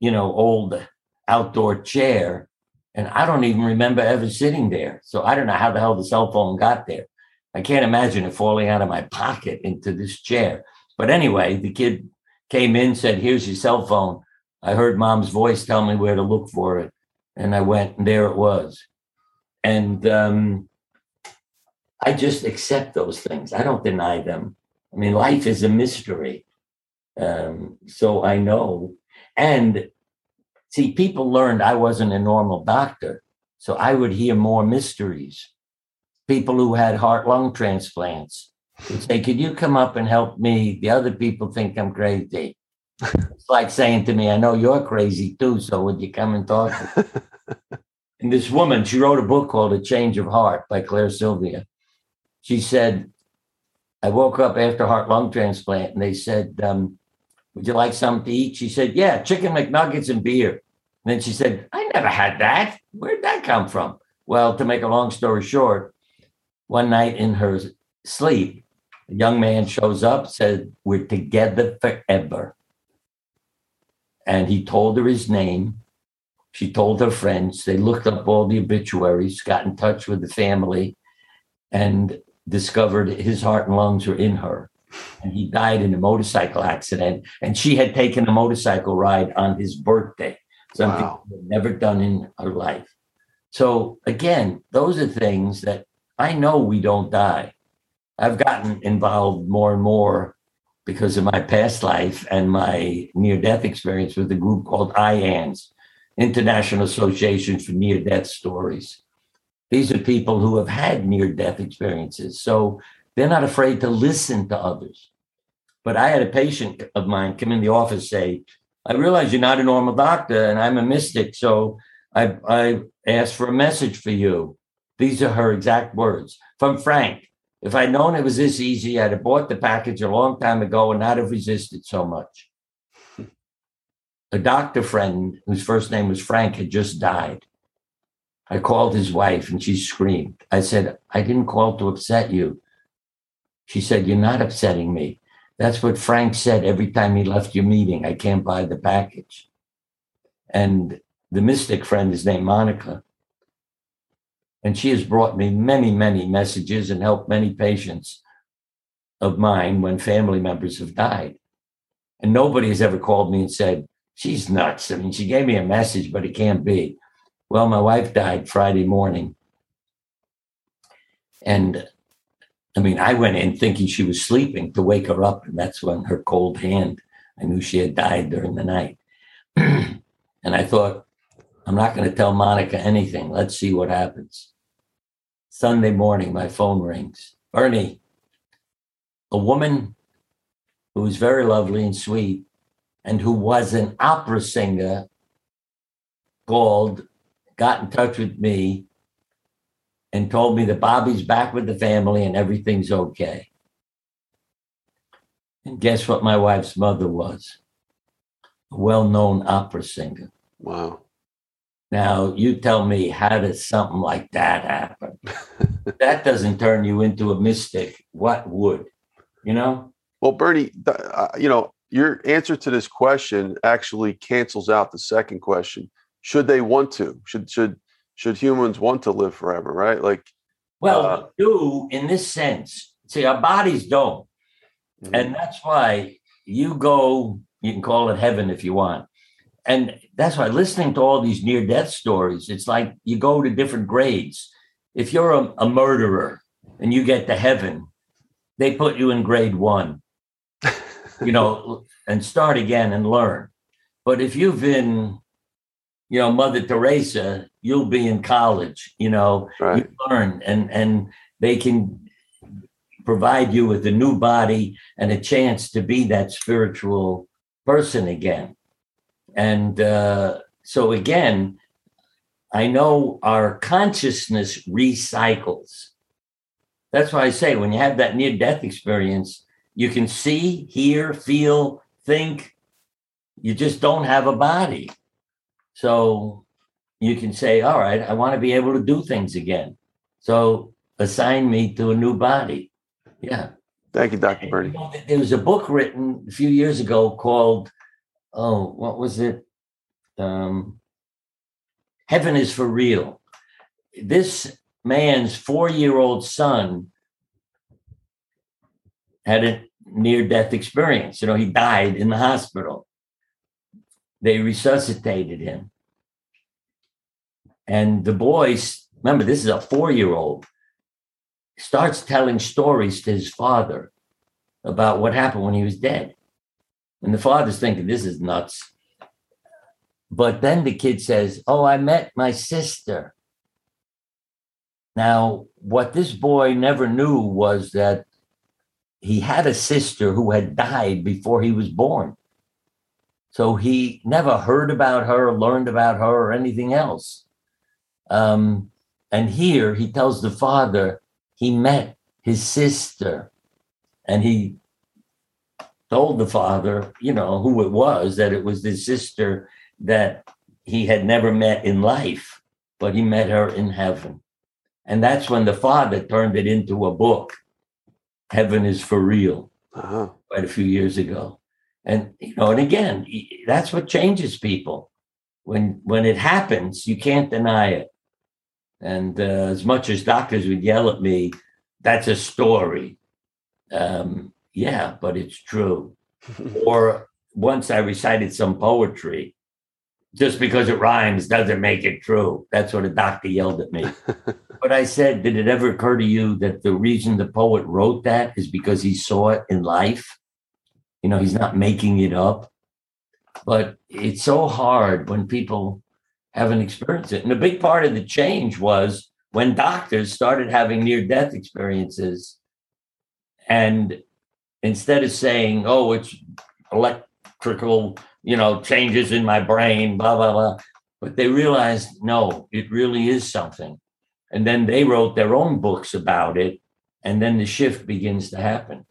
you know, old outdoor chair. And I don't even remember ever sitting there. So I don't know how the hell the cell phone got there. I can't imagine it falling out of my pocket into this chair. But anyway, the kid came in, said, Here's your cell phone. I heard mom's voice tell me where to look for it. And I went, and there it was. And um, I just accept those things. I don't deny them. I mean, life is a mystery. Um, so I know. And see, people learned I wasn't a normal doctor. So I would hear more mysteries. People who had heart lung transplants would say, Could you come up and help me? The other people think I'm crazy. it's like saying to me, I know you're crazy too. So would you come and talk? and this woman, she wrote a book called A Change of Heart by Claire Sylvia. She said, I woke up after heart lung transplant and they said, um, Would you like something to eat? She said, Yeah, chicken McNuggets and beer. And then she said, I never had that. Where'd that come from? Well, to make a long story short, one night in her sleep, a young man shows up, said, We're together forever. And he told her his name. She told her friends. They looked up all the obituaries, got in touch with the family, and discovered his heart and lungs were in her. And he died in a motorcycle accident. And she had taken a motorcycle ride on his birthday, something wow. she had never done in her life. So, again, those are things that I know we don't die. I've gotten involved more and more because of my past life and my near death experience with a group called IANDS, International Association for Near Death Studies. These are people who have had near death experiences. So they're not afraid to listen to others. But I had a patient of mine come in the office say, I realize you're not a normal doctor and I'm a mystic. So I, I asked for a message for you. These are her exact words from Frank. If I'd known it was this easy, I'd have bought the package a long time ago and not have resisted so much. A doctor friend whose first name was Frank had just died. I called his wife and she screamed. I said, I didn't call to upset you. She said, You're not upsetting me. That's what Frank said every time he left your meeting. I can't buy the package. And the mystic friend is named Monica. And she has brought me many, many messages and helped many patients of mine when family members have died. And nobody has ever called me and said, She's nuts. I mean, she gave me a message, but it can't be. Well, my wife died Friday morning. And I mean, I went in thinking she was sleeping to wake her up. And that's when her cold hand, I knew she had died during the night. and I thought, I'm not going to tell Monica anything. Let's see what happens. Sunday morning, my phone rings. Bernie, a woman who was very lovely and sweet and who was an opera singer called, got in touch with me and told me that Bobby's back with the family and everything's okay. And guess what my wife's mother was? A well known opera singer. Wow. Now, you tell me, how does something like that happen? that doesn't turn you into a mystic. What would? You know? Well, Bernie, uh, you know, your answer to this question actually cancels out the second question. Should they want to? Should should should humans want to live forever? Right? Like, well, uh, do in this sense. See, our bodies don't, mm-hmm. and that's why you go. You can call it heaven if you want, and that's why listening to all these near death stories, it's like you go to different grades. If you're a, a murderer and you get to heaven, they put you in grade one you know, and start again and learn. But if you've been, you know, Mother Teresa, you'll be in college, you know, right. you learn and and they can provide you with a new body and a chance to be that spiritual person again. And uh, so again, I know our consciousness recycles. That's why I say when you have that near death experience, you can see, hear, feel, think. You just don't have a body. So you can say, all right, I want to be able to do things again. So assign me to a new body. Yeah. Thank you, Dr. Bernie. There was a book written a few years ago called, oh, what was it? Um, Heaven is for Real. This man's four year old son had a near death experience. You know, he died in the hospital. They resuscitated him. And the boy, remember, this is a four year old, starts telling stories to his father about what happened when he was dead. And the father's thinking, this is nuts. But then the kid says, Oh, I met my sister. Now, what this boy never knew was that he had a sister who had died before he was born. So he never heard about her, learned about her, or anything else. Um, and here he tells the father he met his sister and he told the father, you know, who it was, that it was his sister that he had never met in life, but he met her in heaven. And that's when the father turned it into a book heaven is for real uh-huh. quite a few years ago and you know and again that's what changes people when when it happens you can't deny it and uh, as much as doctors would yell at me that's a story um, yeah but it's true or once i recited some poetry just because it rhymes doesn't make it true that's what a doctor yelled at me But I said, did it ever occur to you that the reason the poet wrote that is because he saw it in life? You know, he's not making it up. But it's so hard when people haven't experienced it. And a big part of the change was when doctors started having near death experiences. And instead of saying, oh, it's electrical, you know, changes in my brain, blah, blah, blah. But they realized, no, it really is something. And then they wrote their own books about it. And then the shift begins to happen.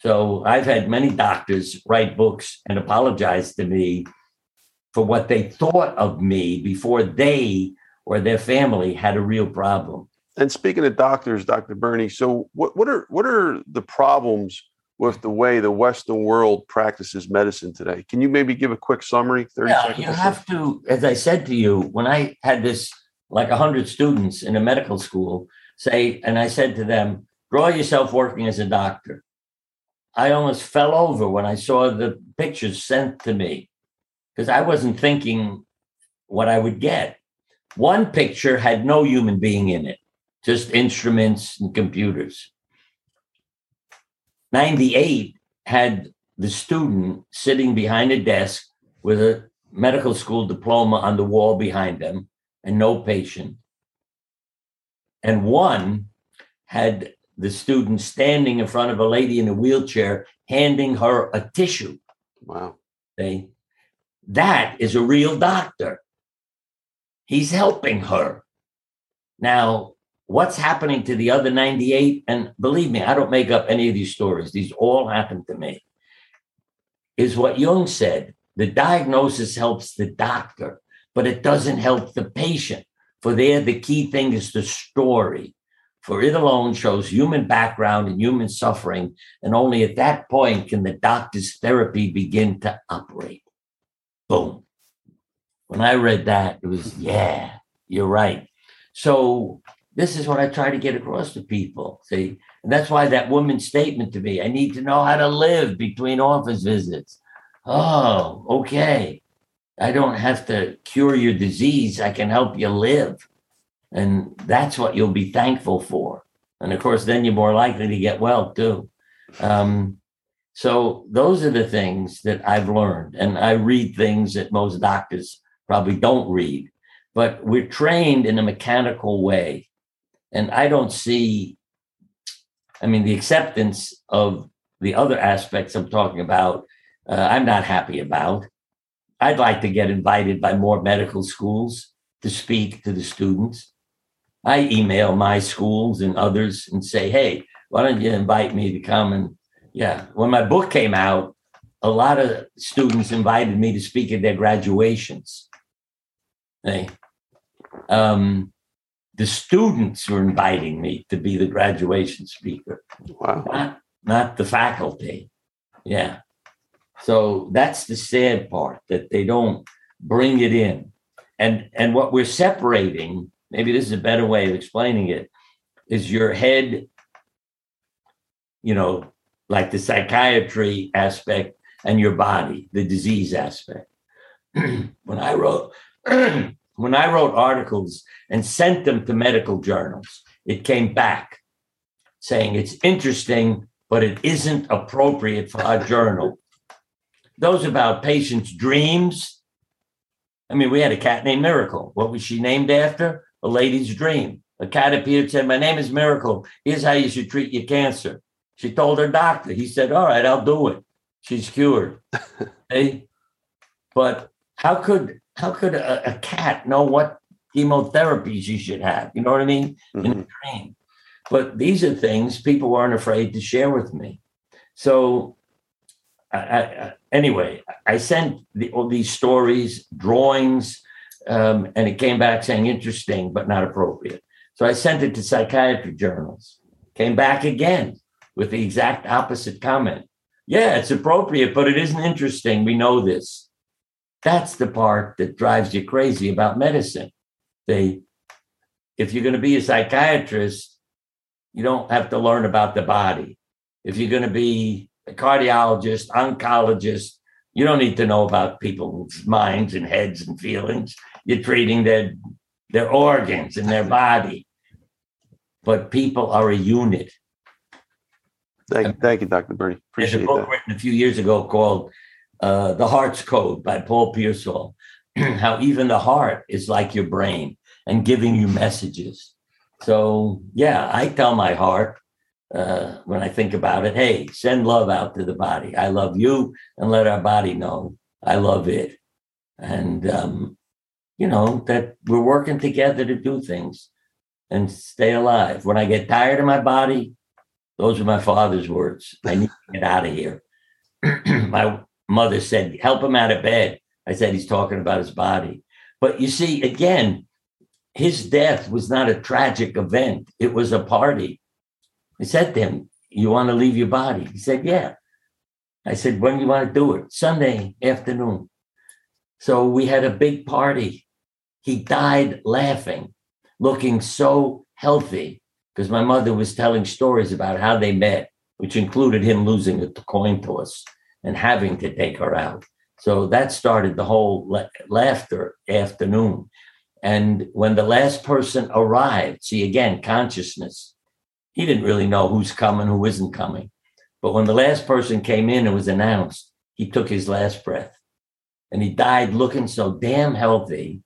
So I've had many doctors write books and apologize to me for what they thought of me before they or their family had a real problem. And speaking of doctors, Dr. Bernie, so what, what are what are the problems with the way the Western world practices medicine today? Can you maybe give a quick summary? 30 yeah, seconds. You have to, as I said to you, when I had this like 100 students in a medical school say, and I said to them, draw yourself working as a doctor. I almost fell over when I saw the pictures sent to me because I wasn't thinking what I would get. One picture had no human being in it, just instruments and computers. 98 had the student sitting behind a desk with a medical school diploma on the wall behind them and no patient. And one had the student standing in front of a lady in a wheelchair, handing her a tissue. Wow. Okay. That is a real doctor. He's helping her. Now, what's happening to the other 98? And believe me, I don't make up any of these stories, these all happened to me. Is what Jung said the diagnosis helps the doctor, but it doesn't help the patient. For there, the key thing is the story. For it alone shows human background and human suffering. And only at that point can the doctor's therapy begin to operate. Boom. When I read that, it was, yeah, you're right. So this is what I try to get across to people. See, and that's why that woman's statement to me, I need to know how to live between office visits. Oh, okay. I don't have to cure your disease. I can help you live. And that's what you'll be thankful for. And of course, then you're more likely to get well too. Um, so those are the things that I've learned. And I read things that most doctors probably don't read, but we're trained in a mechanical way. And I don't see, I mean, the acceptance of the other aspects I'm talking about, uh, I'm not happy about. I'd like to get invited by more medical schools to speak to the students. I email my schools and others and say, hey, why don't you invite me to come? And yeah, when my book came out, a lot of students invited me to speak at their graduations. Hey, um, the students were inviting me to be the graduation speaker. Wow. Not, not the faculty. Yeah. So that's the sad part that they don't bring it in. And and what we're separating maybe this is a better way of explaining it, is your head, you know, like the psychiatry aspect and your body, the disease aspect. when I wrote when I wrote articles and sent them to medical journals, it came back saying it's interesting, but it isn't appropriate for our journal. Those about patients' dreams. I mean, we had a cat named Miracle. What was she named after? a lady's dream. A cat appeared and said, My name is Miracle. Here's how you should treat your cancer. She told her doctor. He said, All right, I'll do it. She's cured. hey? But how could how could a, a, cat know what chemotherapy you should have? You know what I mean? Mm-hmm. In a dream. But these are things people weren't afraid to share with me. So I, I, anyway, I sent the, all these stories, drawings, um, and it came back saying interesting but not appropriate. So I sent it to psychiatry journals. Came back again with the exact opposite comment. Yeah, it's appropriate, but it isn't interesting. We know this. That's the part that drives you crazy about medicine. They, if you're going to be a psychiatrist, you don't have to learn about the body. If you're going to be a cardiologist, oncologist, you don't need to know about people's minds and heads and feelings. You're treating their their organs and their body. But people are a unit. Thank, thank you, Dr. Bernie. Appreciate There's a book that. written a few years ago called uh, The Heart's Code by Paul Pearsall. How even the heart is like your brain and giving you messages. So, yeah, I tell my heart uh, when I think about it, hey, send love out to the body. I love you, and let our body know I love it. And um, you know, that we're working together to do things and stay alive. When I get tired of my body, those are my father's words. I need to get out of here. my mother said, help him out of bed. I said, he's talking about his body. But you see, again, his death was not a tragic event, it was a party. I said to him, You want to leave your body? He said, Yeah. I said, When do you want to do it? Sunday afternoon. So we had a big party he died laughing, looking so healthy, because my mother was telling stories about how they met, which included him losing a coin toss and having to take her out. So that started the whole la- laughter afternoon. And when the last person arrived, see again, consciousness, he didn't really know who's coming, who isn't coming. But when the last person came in and was announced, he took his last breath. And he died looking so damn healthy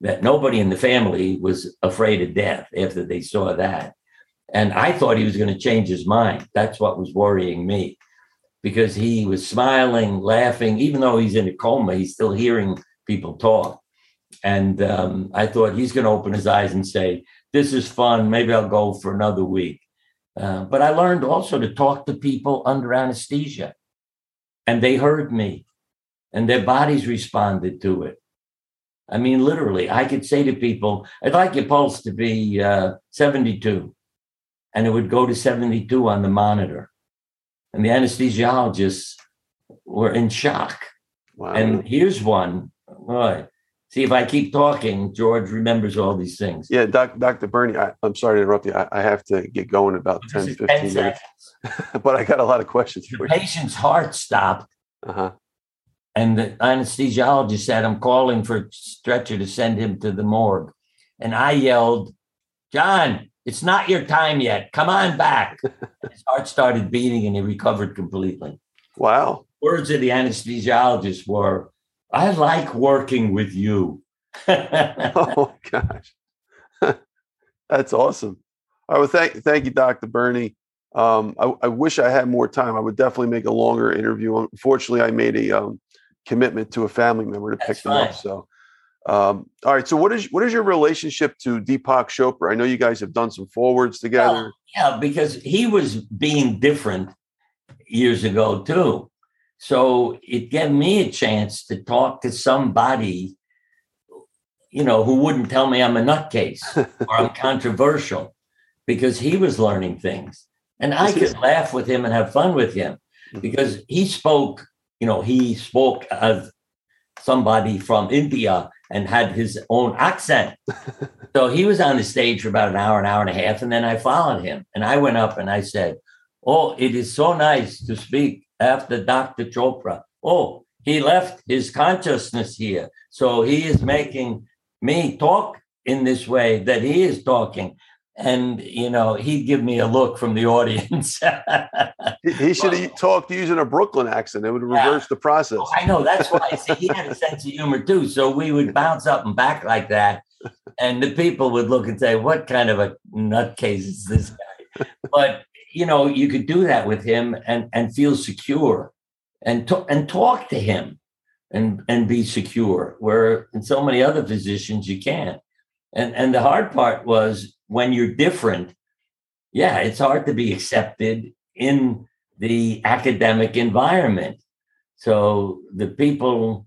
that nobody in the family was afraid of death after they saw that. And I thought he was going to change his mind. That's what was worrying me because he was smiling, laughing, even though he's in a coma, he's still hearing people talk. And um, I thought he's going to open his eyes and say, This is fun. Maybe I'll go for another week. Uh, but I learned also to talk to people under anesthesia, and they heard me, and their bodies responded to it. I mean, literally, I could say to people, I'd like your pulse to be uh, 72, and it would go to 72 on the monitor. And the anesthesiologists were in shock. Wow. And here's one. All right. See, if I keep talking, George remembers all these things. Yeah, doc, Dr. Bernie, I, am sorry to interrupt you. I, I, have to get going about 10, 15 10 minutes. but I got a lot of questions for you. the patient's heart stopped. Uh-huh. And the anesthesiologist said, I'm calling for a stretcher to send him to the morgue. And I yelled, John, it's not your time yet. Come on back. His heart started beating and he recovered completely. Wow. Words of the anesthesiologist were, I like working with you. oh gosh. That's awesome. I would thank thank you, Dr. Bernie. Um, I, I, wish I had more time. I would definitely make a longer interview. Unfortunately, I made a um, commitment to a family member to That's pick them up. So, um, all right. So, what is what is your relationship to Deepak Chopra? I know you guys have done some forwards together. Well, yeah, because he was being different years ago too. So it gave me a chance to talk to somebody, you know, who wouldn't tell me I'm a nutcase or I'm controversial because he was learning things. And I could laugh with him and have fun with him mm-hmm. because he spoke, you know, he spoke as somebody from India and had his own accent. so he was on the stage for about an hour, an hour and a half. And then I followed him and I went up and I said, Oh, it is so nice to speak after Dr. Chopra. Oh, he left his consciousness here. So he is making me talk in this way that he is talking. And, you know, he'd give me a look from the audience. he should have talked using a Brooklyn accent. It would reverse yeah. the process. Oh, I know. That's why I say he had a sense of humor too. So we would bounce up and back like that. And the people would look and say, what kind of a nutcase is this guy? But you know, you could do that with him and and feel secure, and to, and talk to him, and and be secure. Where in so many other physicians you can't. And and the hard part was when you're different. Yeah, it's hard to be accepted in the academic environment. So the people,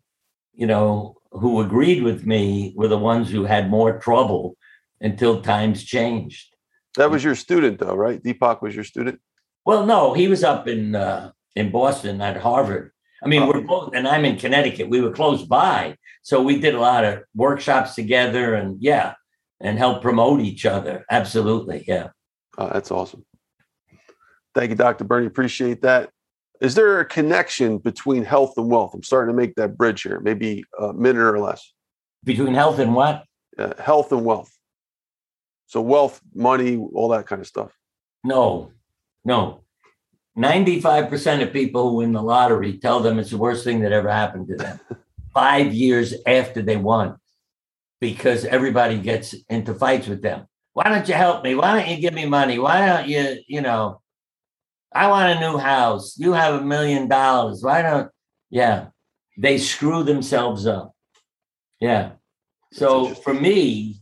you know, who agreed with me were the ones who had more trouble until times changed. That was your student, though, right? Deepak was your student. Well, no, he was up in uh, in Boston at Harvard. I mean, we're both, and I'm in Connecticut. We were close by, so we did a lot of workshops together, and yeah, and help promote each other. Absolutely, yeah. Oh, that's awesome. Thank you, Dr. Bernie. Appreciate that. Is there a connection between health and wealth? I'm starting to make that bridge here, maybe a minute or less. Between health and what? Uh, health and wealth. So wealth, money, all that kind of stuff. No, no. 95% of people who win the lottery tell them it's the worst thing that ever happened to them five years after they won because everybody gets into fights with them. Why don't you help me? Why don't you give me money? Why don't you, you know, I want a new house. You have a million dollars. Why don't, yeah, they screw themselves up. Yeah. So for me,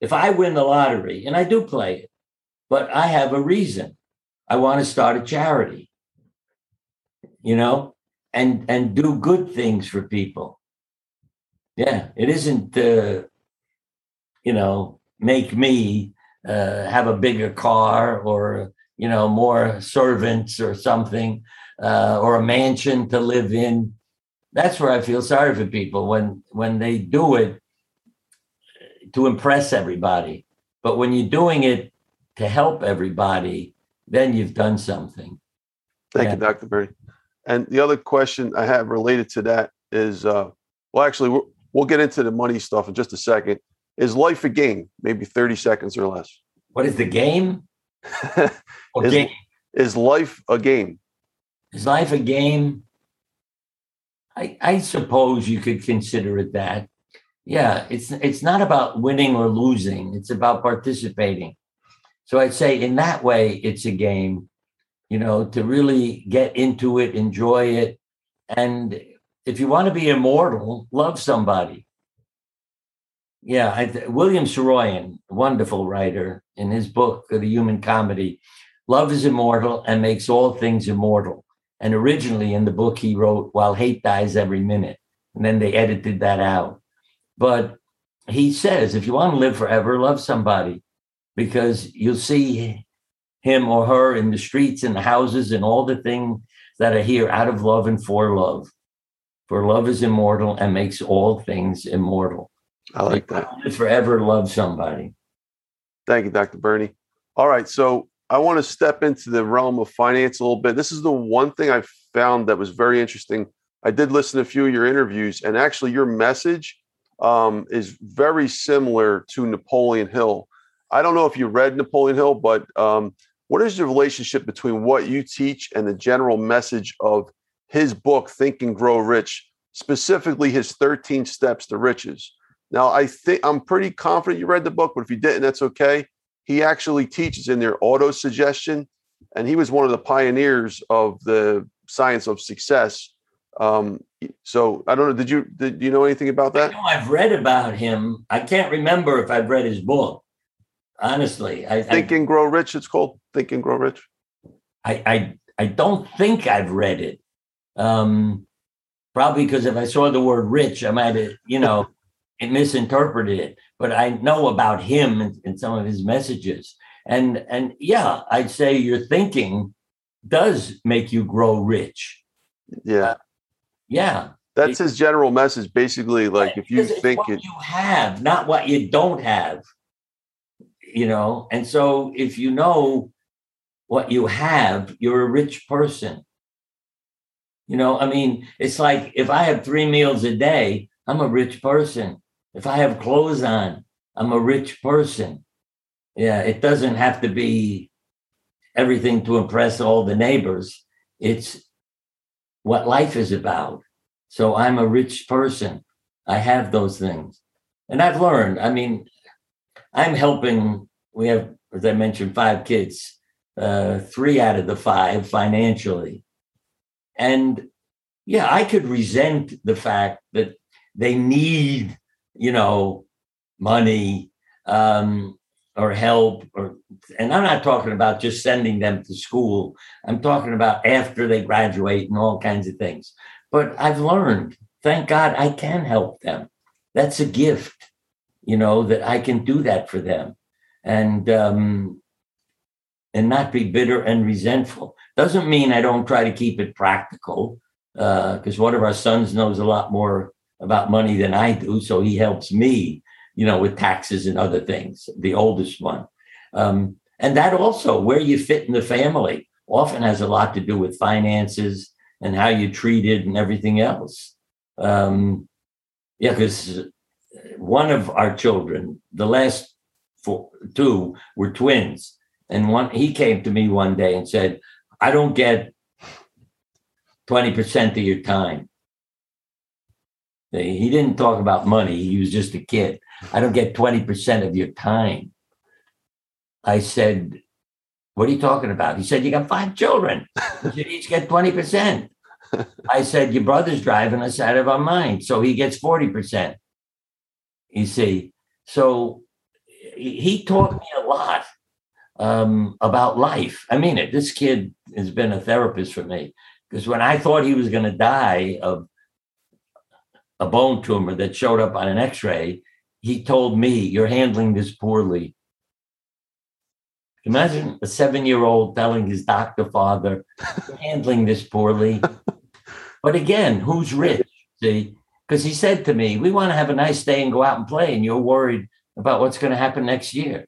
if I win the lottery, and I do play it, but I have a reason. I want to start a charity, you know, and and do good things for people. Yeah, it isn't, uh, you know, make me uh, have a bigger car or you know more servants or something uh, or a mansion to live in. That's where I feel sorry for people when when they do it to impress everybody. But when you're doing it to help everybody, then you've done something. Thank yeah. you, Dr. Bernie. And the other question I have related to that is, uh, well, actually, we'll get into the money stuff in just a second. Is life a game? Maybe 30 seconds or less. What is the game? is, game? is life a game? Is life a game? I, I suppose you could consider it that yeah it's it's not about winning or losing it's about participating So I'd say in that way, it's a game, you know, to really get into it, enjoy it. And if you want to be immortal, love somebody. Yeah, I, William Saroyan, wonderful writer, in his book, The Human Comedy, love is immortal and makes all things immortal. And originally in the book, he wrote, while hate dies every minute. And then they edited that out. But he says, if you want to live forever, love somebody because you'll see him or her in the streets and the houses and all the things that are here out of love and for love. For love is immortal and makes all things immortal. I like that. Live forever, love somebody. Thank you, Dr. Bernie. All right. So I want to step into the realm of finance a little bit. This is the one thing I found that was very interesting. I did listen to a few of your interviews, and actually, your message um, is very similar to Napoleon Hill. I don't know if you read Napoleon Hill, but um, what is the relationship between what you teach and the general message of his book, Think and Grow Rich, specifically his 13 Steps to Riches? Now, I think I'm pretty confident you read the book, but if you didn't, that's okay. He actually teaches in their auto suggestion, and he was one of the pioneers of the science of success. Um, so I don't know. Did you did you know anything about that? I've read about him. I can't remember if I've read his book. Honestly, I Think and Grow Rich. It's called Think and Grow Rich. I I, I don't think I've read it. Um, probably because if I saw the word rich, I might have, you know, misinterpreted it. But I know about him and, and some of his messages. And and yeah, I'd say your thinking does make you grow rich. Yeah. Uh, yeah. That's his general message. Basically, like if you think it, you have, not what you don't have. You know, and so if you know what you have, you're a rich person. You know, I mean, it's like if I have three meals a day, I'm a rich person. If I have clothes on, I'm a rich person. Yeah, it doesn't have to be everything to impress all the neighbors. It's what life is about. So I'm a rich person. I have those things. And I've learned, I mean, I'm helping, we have, as I mentioned, five kids, uh, three out of the five financially. And yeah, I could resent the fact that they need, you know, money um, or help or and I'm not talking about just sending them to school. I'm talking about after they graduate and all kinds of things. But I've learned, thank God I can help them. That's a gift, you know, that I can do that for them. And um and not be bitter and resentful. Doesn't mean I don't try to keep it practical, because uh, one of our sons knows a lot more about money than I do, so he helps me, you know, with taxes and other things. The oldest one, um, and that also where you fit in the family often has a lot to do with finances and how you treated and everything else. Um, yeah, because one of our children, the last four, two were twins, and one he came to me one day and said, "I don't get twenty percent of your time." He didn't talk about money. He was just a kid. I don't get 20% of your time. I said, What are you talking about? He said, You got five children. You each get 20%. I said, Your brother's driving us out of our mind. So he gets 40%. You see, so he taught me a lot um, about life. I mean it. This kid has been a therapist for me because when I thought he was going to die of a bone tumor that showed up on an x ray, he told me, You're handling this poorly. Imagine a seven year old telling his doctor father, handling this poorly. But again, who's rich? See, because he said to me, We want to have a nice day and go out and play, and you're worried about what's going to happen next year.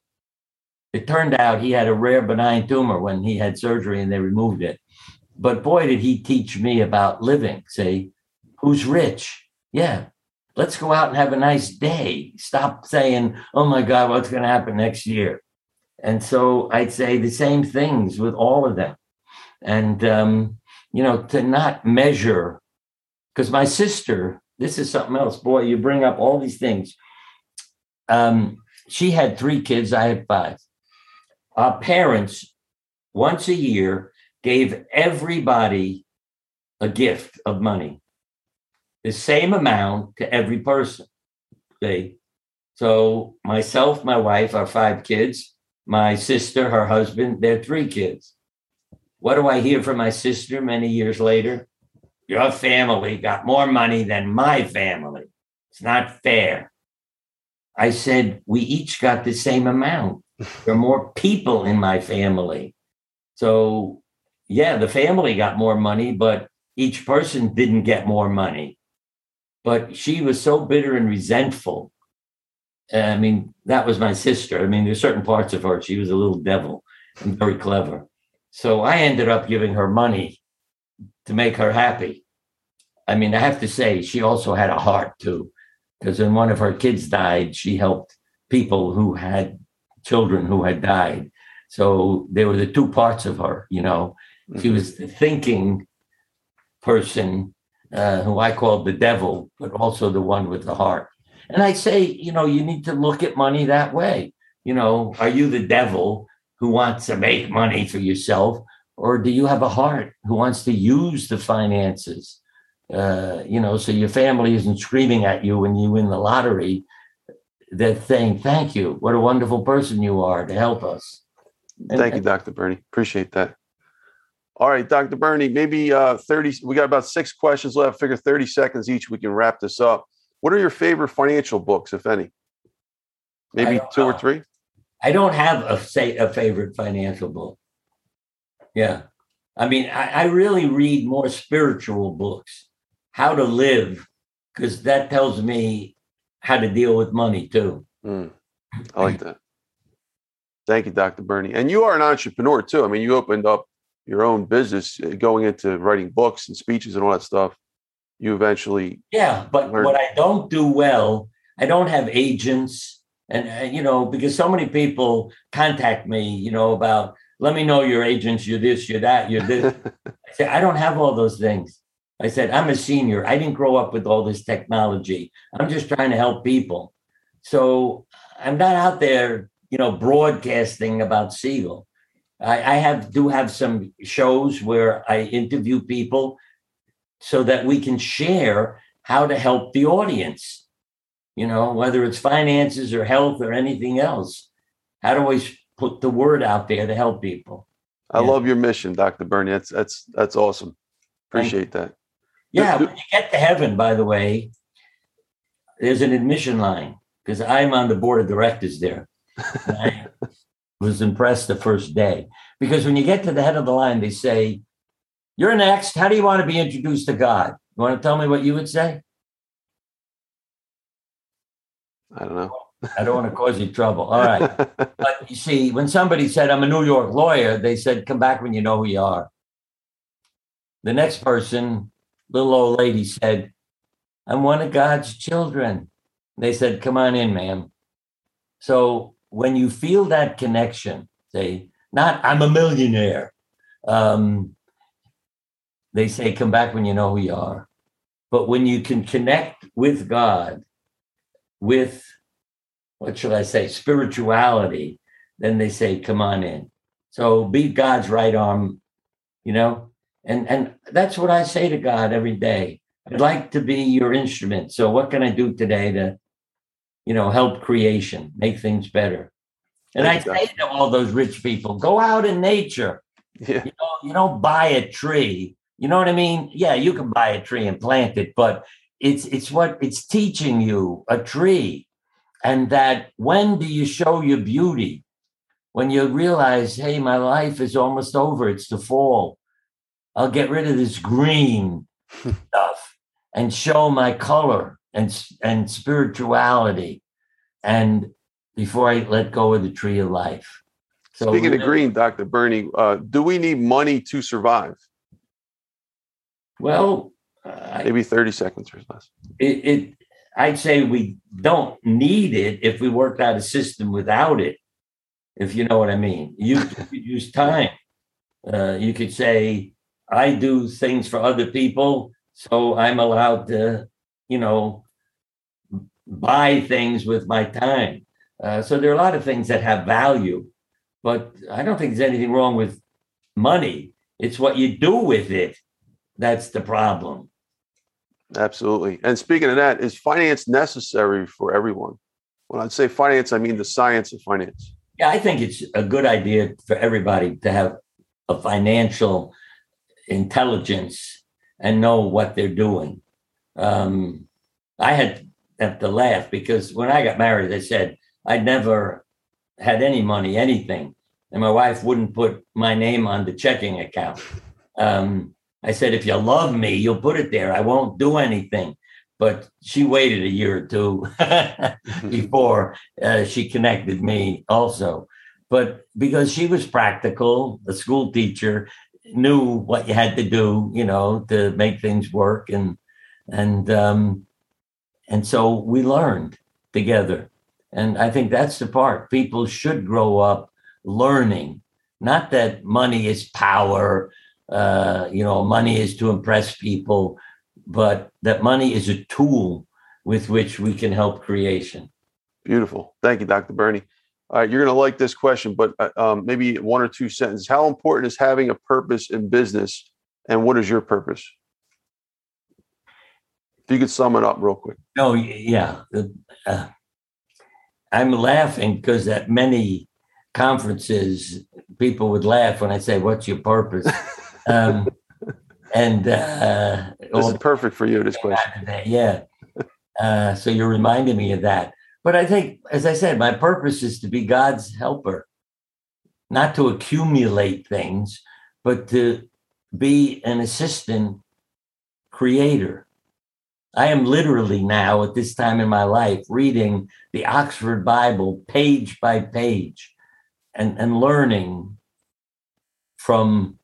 It turned out he had a rare benign tumor when he had surgery and they removed it. But boy, did he teach me about living. See, who's rich? Yeah, let's go out and have a nice day. Stop saying, oh my God, what's going to happen next year? And so I'd say the same things with all of them. And, um, you know, to not measure, because my sister, this is something else. Boy, you bring up all these things. Um, she had three kids, I had five. our parents once a year gave everybody a gift of money, the same amount to every person. Okay. So myself, my wife, our five kids, my sister, her husband, their three kids. What do I hear from my sister many years later? Your family got more money than my family. It's not fair. I said, we each got the same amount. There are more people in my family. So, yeah, the family got more money, but each person didn't get more money. But she was so bitter and resentful. I mean, that was my sister. I mean, there's certain parts of her. She was a little devil and very clever. So I ended up giving her money to make her happy. I mean, I have to say, she also had a heart too, because when one of her kids died, she helped people who had children who had died. So there were the two parts of her, you know. Mm-hmm. She was the thinking person uh, who I called the devil, but also the one with the heart. And I say, you know, you need to look at money that way. You know, are you the devil who wants to make money for yourself? Or do you have a heart who wants to use the finances? Uh, you know, so your family isn't screaming at you when you win the lottery. They're saying, thank you. What a wonderful person you are to help us. And, thank you, Dr. Bernie. Appreciate that. All right, Dr. Bernie, maybe uh, 30, we got about six questions left. Figure 30 seconds each. We can wrap this up. What are your favorite financial books, if any? Maybe two know. or three? I don't have a say a favorite financial book. Yeah. I mean, I, I really read more spiritual books, how to live, because that tells me how to deal with money too. Mm, I like that. Thank you, Dr. Bernie. And you are an entrepreneur too. I mean, you opened up your own business uh, going into writing books and speeches and all that stuff you eventually yeah but learned. what i don't do well i don't have agents and uh, you know because so many people contact me you know about let me know your agents you're this you're that you're this i said i don't have all those things i said i'm a senior i didn't grow up with all this technology i'm just trying to help people so i'm not out there you know broadcasting about siegel I, I have do have some shows where I interview people so that we can share how to help the audience. You know, whether it's finances or health or anything else. How do we put the word out there to help people? I yeah. love your mission, Dr. Bernie. That's that's that's awesome. Appreciate that. Yeah, when you get to heaven, by the way, there's an admission line because I'm on the board of directors there. I was impressed the first day because when you get to the head of the line, they say, you're next. How do you want to be introduced to God? You want to tell me what you would say? I don't know. I don't want to cause you trouble. All right. but you see, when somebody said, I'm a New York lawyer, they said, come back when you know who you are. The next person, little old lady, said, I'm one of God's children. They said, come on in, ma'am. So when you feel that connection, say, not I'm a millionaire, um, they say, come back when you know who you are. But when you can connect with God, with what should I say, spirituality, then they say, come on in. So be God's right arm, you know? And and that's what I say to God every day. I'd like to be your instrument. So what can I do today to, you know, help creation, make things better? And I say to all those rich people, go out in nature. Yeah. You, know, you don't buy a tree you know what I mean? Yeah, you can buy a tree and plant it, but it's it's what it's teaching you a tree. And that when do you show your beauty? When you realize, hey, my life is almost over, it's the fall. I'll get rid of this green stuff and show my color and and spirituality. And before I let go of the tree of life. So Speaking of green, Dr. Bernie, uh, do we need money to survive? Well, maybe 30 seconds or less. It, it, I'd say we don't need it if we worked out a system without it, if you know what I mean. You, could use time. Uh, you could say, I do things for other people, so I'm allowed to, you know, buy things with my time. Uh, so there are a lot of things that have value. But I don't think there's anything wrong with money. It's what you do with it that's the problem. Absolutely. And speaking of that, is finance necessary for everyone? When I say finance, I mean the science of finance. Yeah, I think it's a good idea for everybody to have a financial intelligence and know what they're doing. Um, I had have to laugh because when I got married, I said I'd never had any money, anything, and my wife wouldn't put my name on the checking account. Um, I said, if you love me, you'll put it there. I won't do anything. But she waited a year or two before uh, she connected me also. But because she was practical, a school teacher, knew what you had to do, you know, to make things work. And, and, um, and so we learned together. And I think that's the part. People should grow up learning, not that money is power uh, you know, money is to impress people, but that money is a tool with which we can help creation. Beautiful. Thank you, Dr. Bernie. All right, you're going to like this question, but uh, um, maybe one or two sentences. How important is having a purpose in business, and what is your purpose? If you could sum it up real quick. Oh, yeah. Uh, I'm laughing because at many conferences, people would laugh when I say, What's your purpose? Um, and uh, this is perfect for you. This question, yeah. Uh, so you're reminding me of that. But I think, as I said, my purpose is to be God's helper, not to accumulate things, but to be an assistant creator. I am literally now at this time in my life reading the Oxford Bible page by page and, and learning from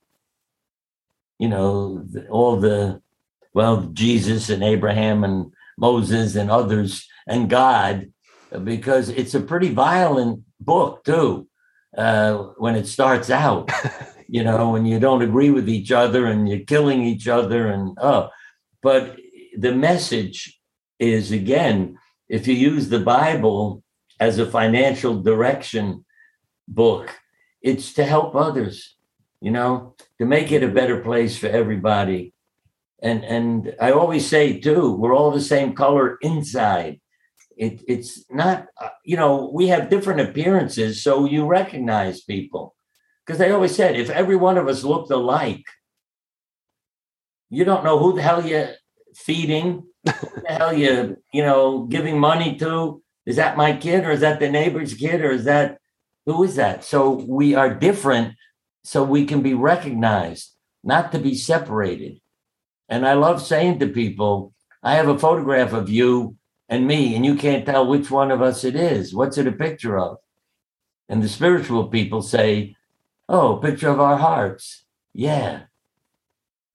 you know, all the, well, Jesus and Abraham and Moses and others and God, because it's a pretty violent book too. Uh, when it starts out, you know, when you don't agree with each other and you're killing each other and oh, but the message is again, if you use the Bible as a financial direction book, it's to help others you know, to make it a better place for everybody. And and I always say too, we're all the same color inside. It, it's not, uh, you know, we have different appearances, so you recognize people. Because they always said, if every one of us looked alike, you don't know who the hell you're feeding, who the hell you, you know, giving money to. Is that my kid, or is that the neighbor's kid, or is that who is that? So we are different so we can be recognized, not to be separated. And I love saying to people, I have a photograph of you and me, and you can't tell which one of us it is. What's it a picture of? And the spiritual people say, Oh, picture of our hearts. Yeah.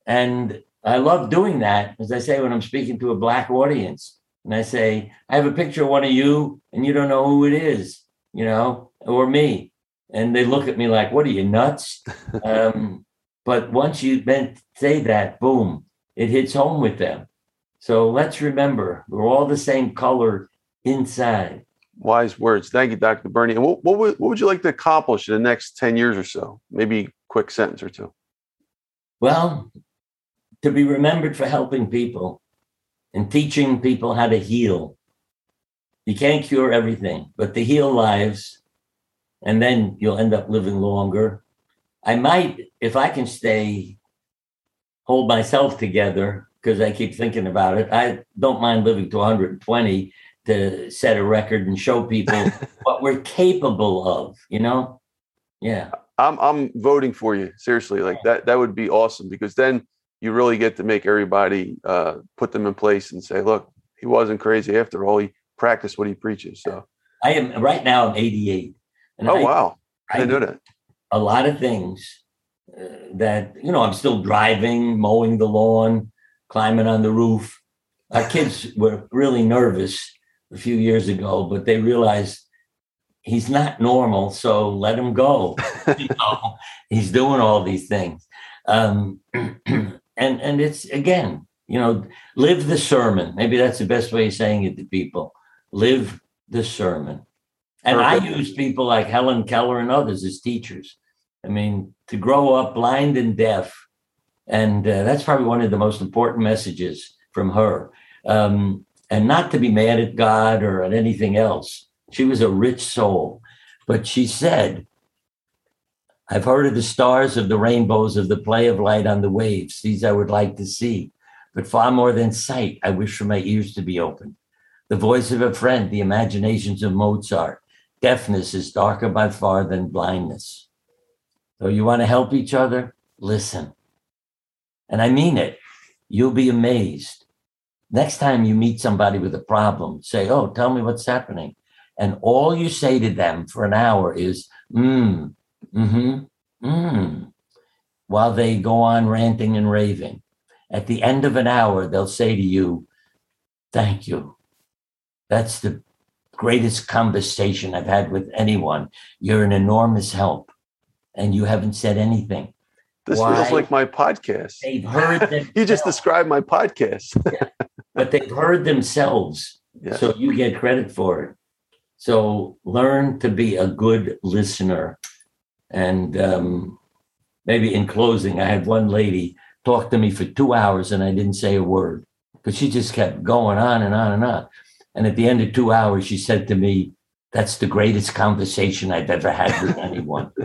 And I love doing that, as I say when I'm speaking to a Black audience. And I say, I have a picture of one of you, and you don't know who it is, you know, or me and they look at me like, "What are you nuts?" um, but once you say that, boom, it hits home with them. So let's remember, we're all the same color inside. Wise words. Thank you, Dr. Bernie. And what, what, would, what would you like to accomplish in the next 10 years or so? Maybe quick sentence or two. Well, to be remembered for helping people and teaching people how to heal. You can't cure everything, but to heal lives and then you'll end up living longer. I might, if I can stay, hold myself together, because I keep thinking about it. I don't mind living to 120 to set a record and show people what we're capable of, you know? Yeah. I'm I'm voting for you. Seriously. Like that that would be awesome because then you really get to make everybody uh, put them in place and say, look, he wasn't crazy after all. He practiced what he preaches. So I am right now I'm 88 and oh I, wow! I, didn't know that. A lot of things uh, that you know. I'm still driving, mowing the lawn, climbing on the roof. Our kids were really nervous a few years ago, but they realized he's not normal, so let him go. you know, he's doing all these things, um, and and it's again, you know, live the sermon. Maybe that's the best way of saying it to people. Live the sermon. And Perfect. I use people like Helen Keller and others as teachers. I mean, to grow up blind and deaf, and uh, that's probably one of the most important messages from her. Um, and not to be mad at God or at anything else. She was a rich soul, but she said, I've heard of the stars, of the rainbows, of the play of light on the waves. These I would like to see. But far more than sight, I wish for my ears to be open. The voice of a friend, the imaginations of Mozart. Deafness is darker by far than blindness. So you want to help each other? Listen. And I mean it. You'll be amazed. Next time you meet somebody with a problem, say, Oh, tell me what's happening. And all you say to them for an hour is, mm, mm-hmm, mm, while they go on ranting and raving. At the end of an hour, they'll say to you, Thank you. That's the greatest conversation I've had with anyone. You're an enormous help. And you haven't said anything. This Why? feels like my podcast. They've heard. You just described my podcast. but they've heard themselves. Yeah. So you get credit for it. So learn to be a good listener. And um, maybe in closing, I had one lady talk to me for two hours and I didn't say a word because she just kept going on and on and on. And at the end of two hours, she said to me, That's the greatest conversation I've ever had with anyone.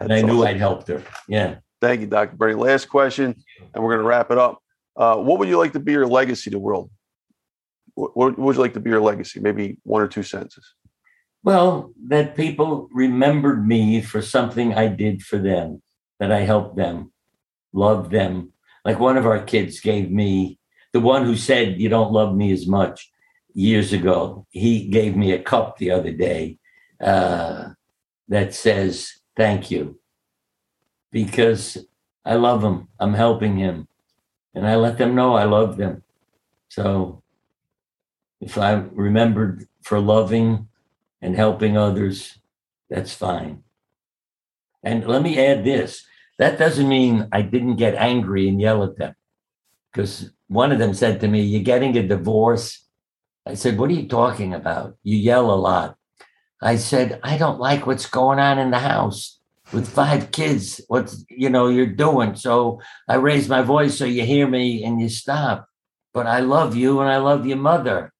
and I knew awesome. I'd helped her. Yeah. Thank you, Dr. Bernie. Last question, and we're going to wrap it up. Uh, what would you like to be your legacy to the world? What, what would you like to be your legacy? Maybe one or two sentences. Well, that people remembered me for something I did for them, that I helped them, loved them. Like one of our kids gave me, the one who said, You don't love me as much years ago, he gave me a cup the other day uh, that says, Thank you. Because I love him, I'm helping him, and I let them know I love them. So if I'm remembered for loving, and helping others, that's fine. And let me add this that doesn't mean I didn't get angry and yell at them. Because one of them said to me, You're getting a divorce. I said, What are you talking about? You yell a lot. I said, I don't like what's going on in the house with five kids, what's you know you're doing. So I raise my voice so you hear me and you stop. But I love you and I love your mother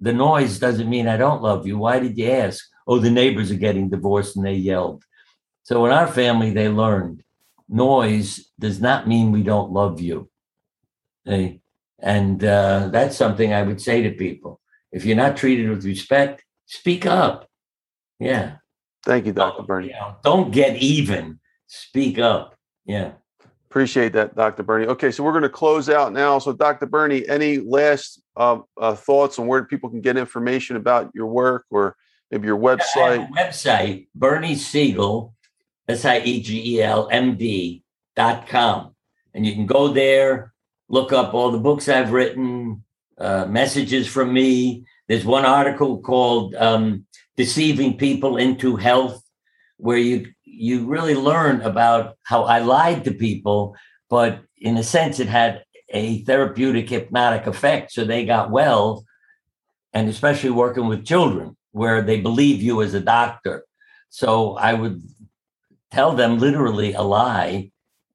the noise doesn't mean I don't love you. Why did you ask? Oh, the neighbors are getting divorced and they yelled. So in our family, they learned noise does not mean we don't love you. And uh, that's something I would say to people. If you're not treated with respect, speak up. Yeah. Thank you, Dr. Bernie. You know, don't get even. Speak up. Yeah. Appreciate that, Dr. Bernie. Okay, so we're going to close out now. So, Dr. Bernie, any last uh, uh, thoughts on where people can get information about your work or maybe your website? a website, Bernie Siegel, S I E G E L M D dot com. And you can go there, look up all the books I've written, uh, messages from me. There's one article called um, Deceiving People into Health, where you you really learn about how I lied to people, but in a sense, it had a therapeutic hypnotic effect. So they got well, and especially working with children where they believe you as a doctor. So I would tell them literally a lie,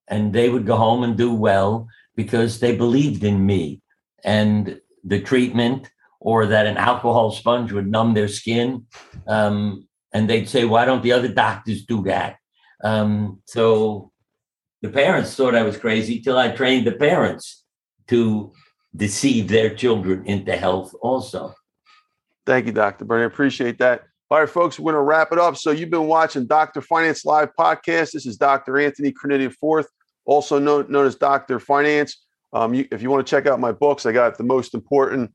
and they would go home and do well because they believed in me and the treatment, or that an alcohol sponge would numb their skin. Um, and they'd say, Why don't the other doctors do that? Um, so the parents thought I was crazy till I trained the parents to deceive their children into health also. Thank you, Dr. Bernie. Appreciate that. All right, folks, we're going to wrap it up. So, you've been watching Dr. Finance Live podcast. This is Dr. Anthony Criniti Fourth, also known, known as Dr. Finance. Um, you, if you want to check out my books, I got the most important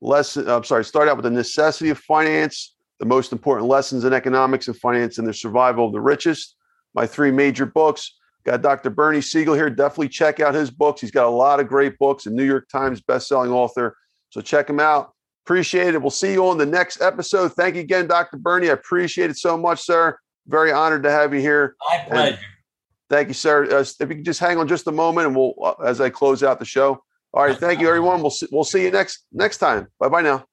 lesson. I'm sorry, start out with the necessity of finance, the most important lessons in economics and finance, and the survival of the richest. My three major books. Got Dr. Bernie Siegel here. Definitely check out his books. He's got a lot of great books, a New York Times bestselling author. So check him out. Appreciate it. We'll see you on the next episode. Thank you again, Dr. Bernie. I appreciate it so much, sir. Very honored to have you here. My pleasure. Thank you, sir. Uh, if you can just hang on just a moment, and we'll uh, as I close out the show. All right. Thank you, everyone. We'll see, we'll see you next next time. Bye bye now.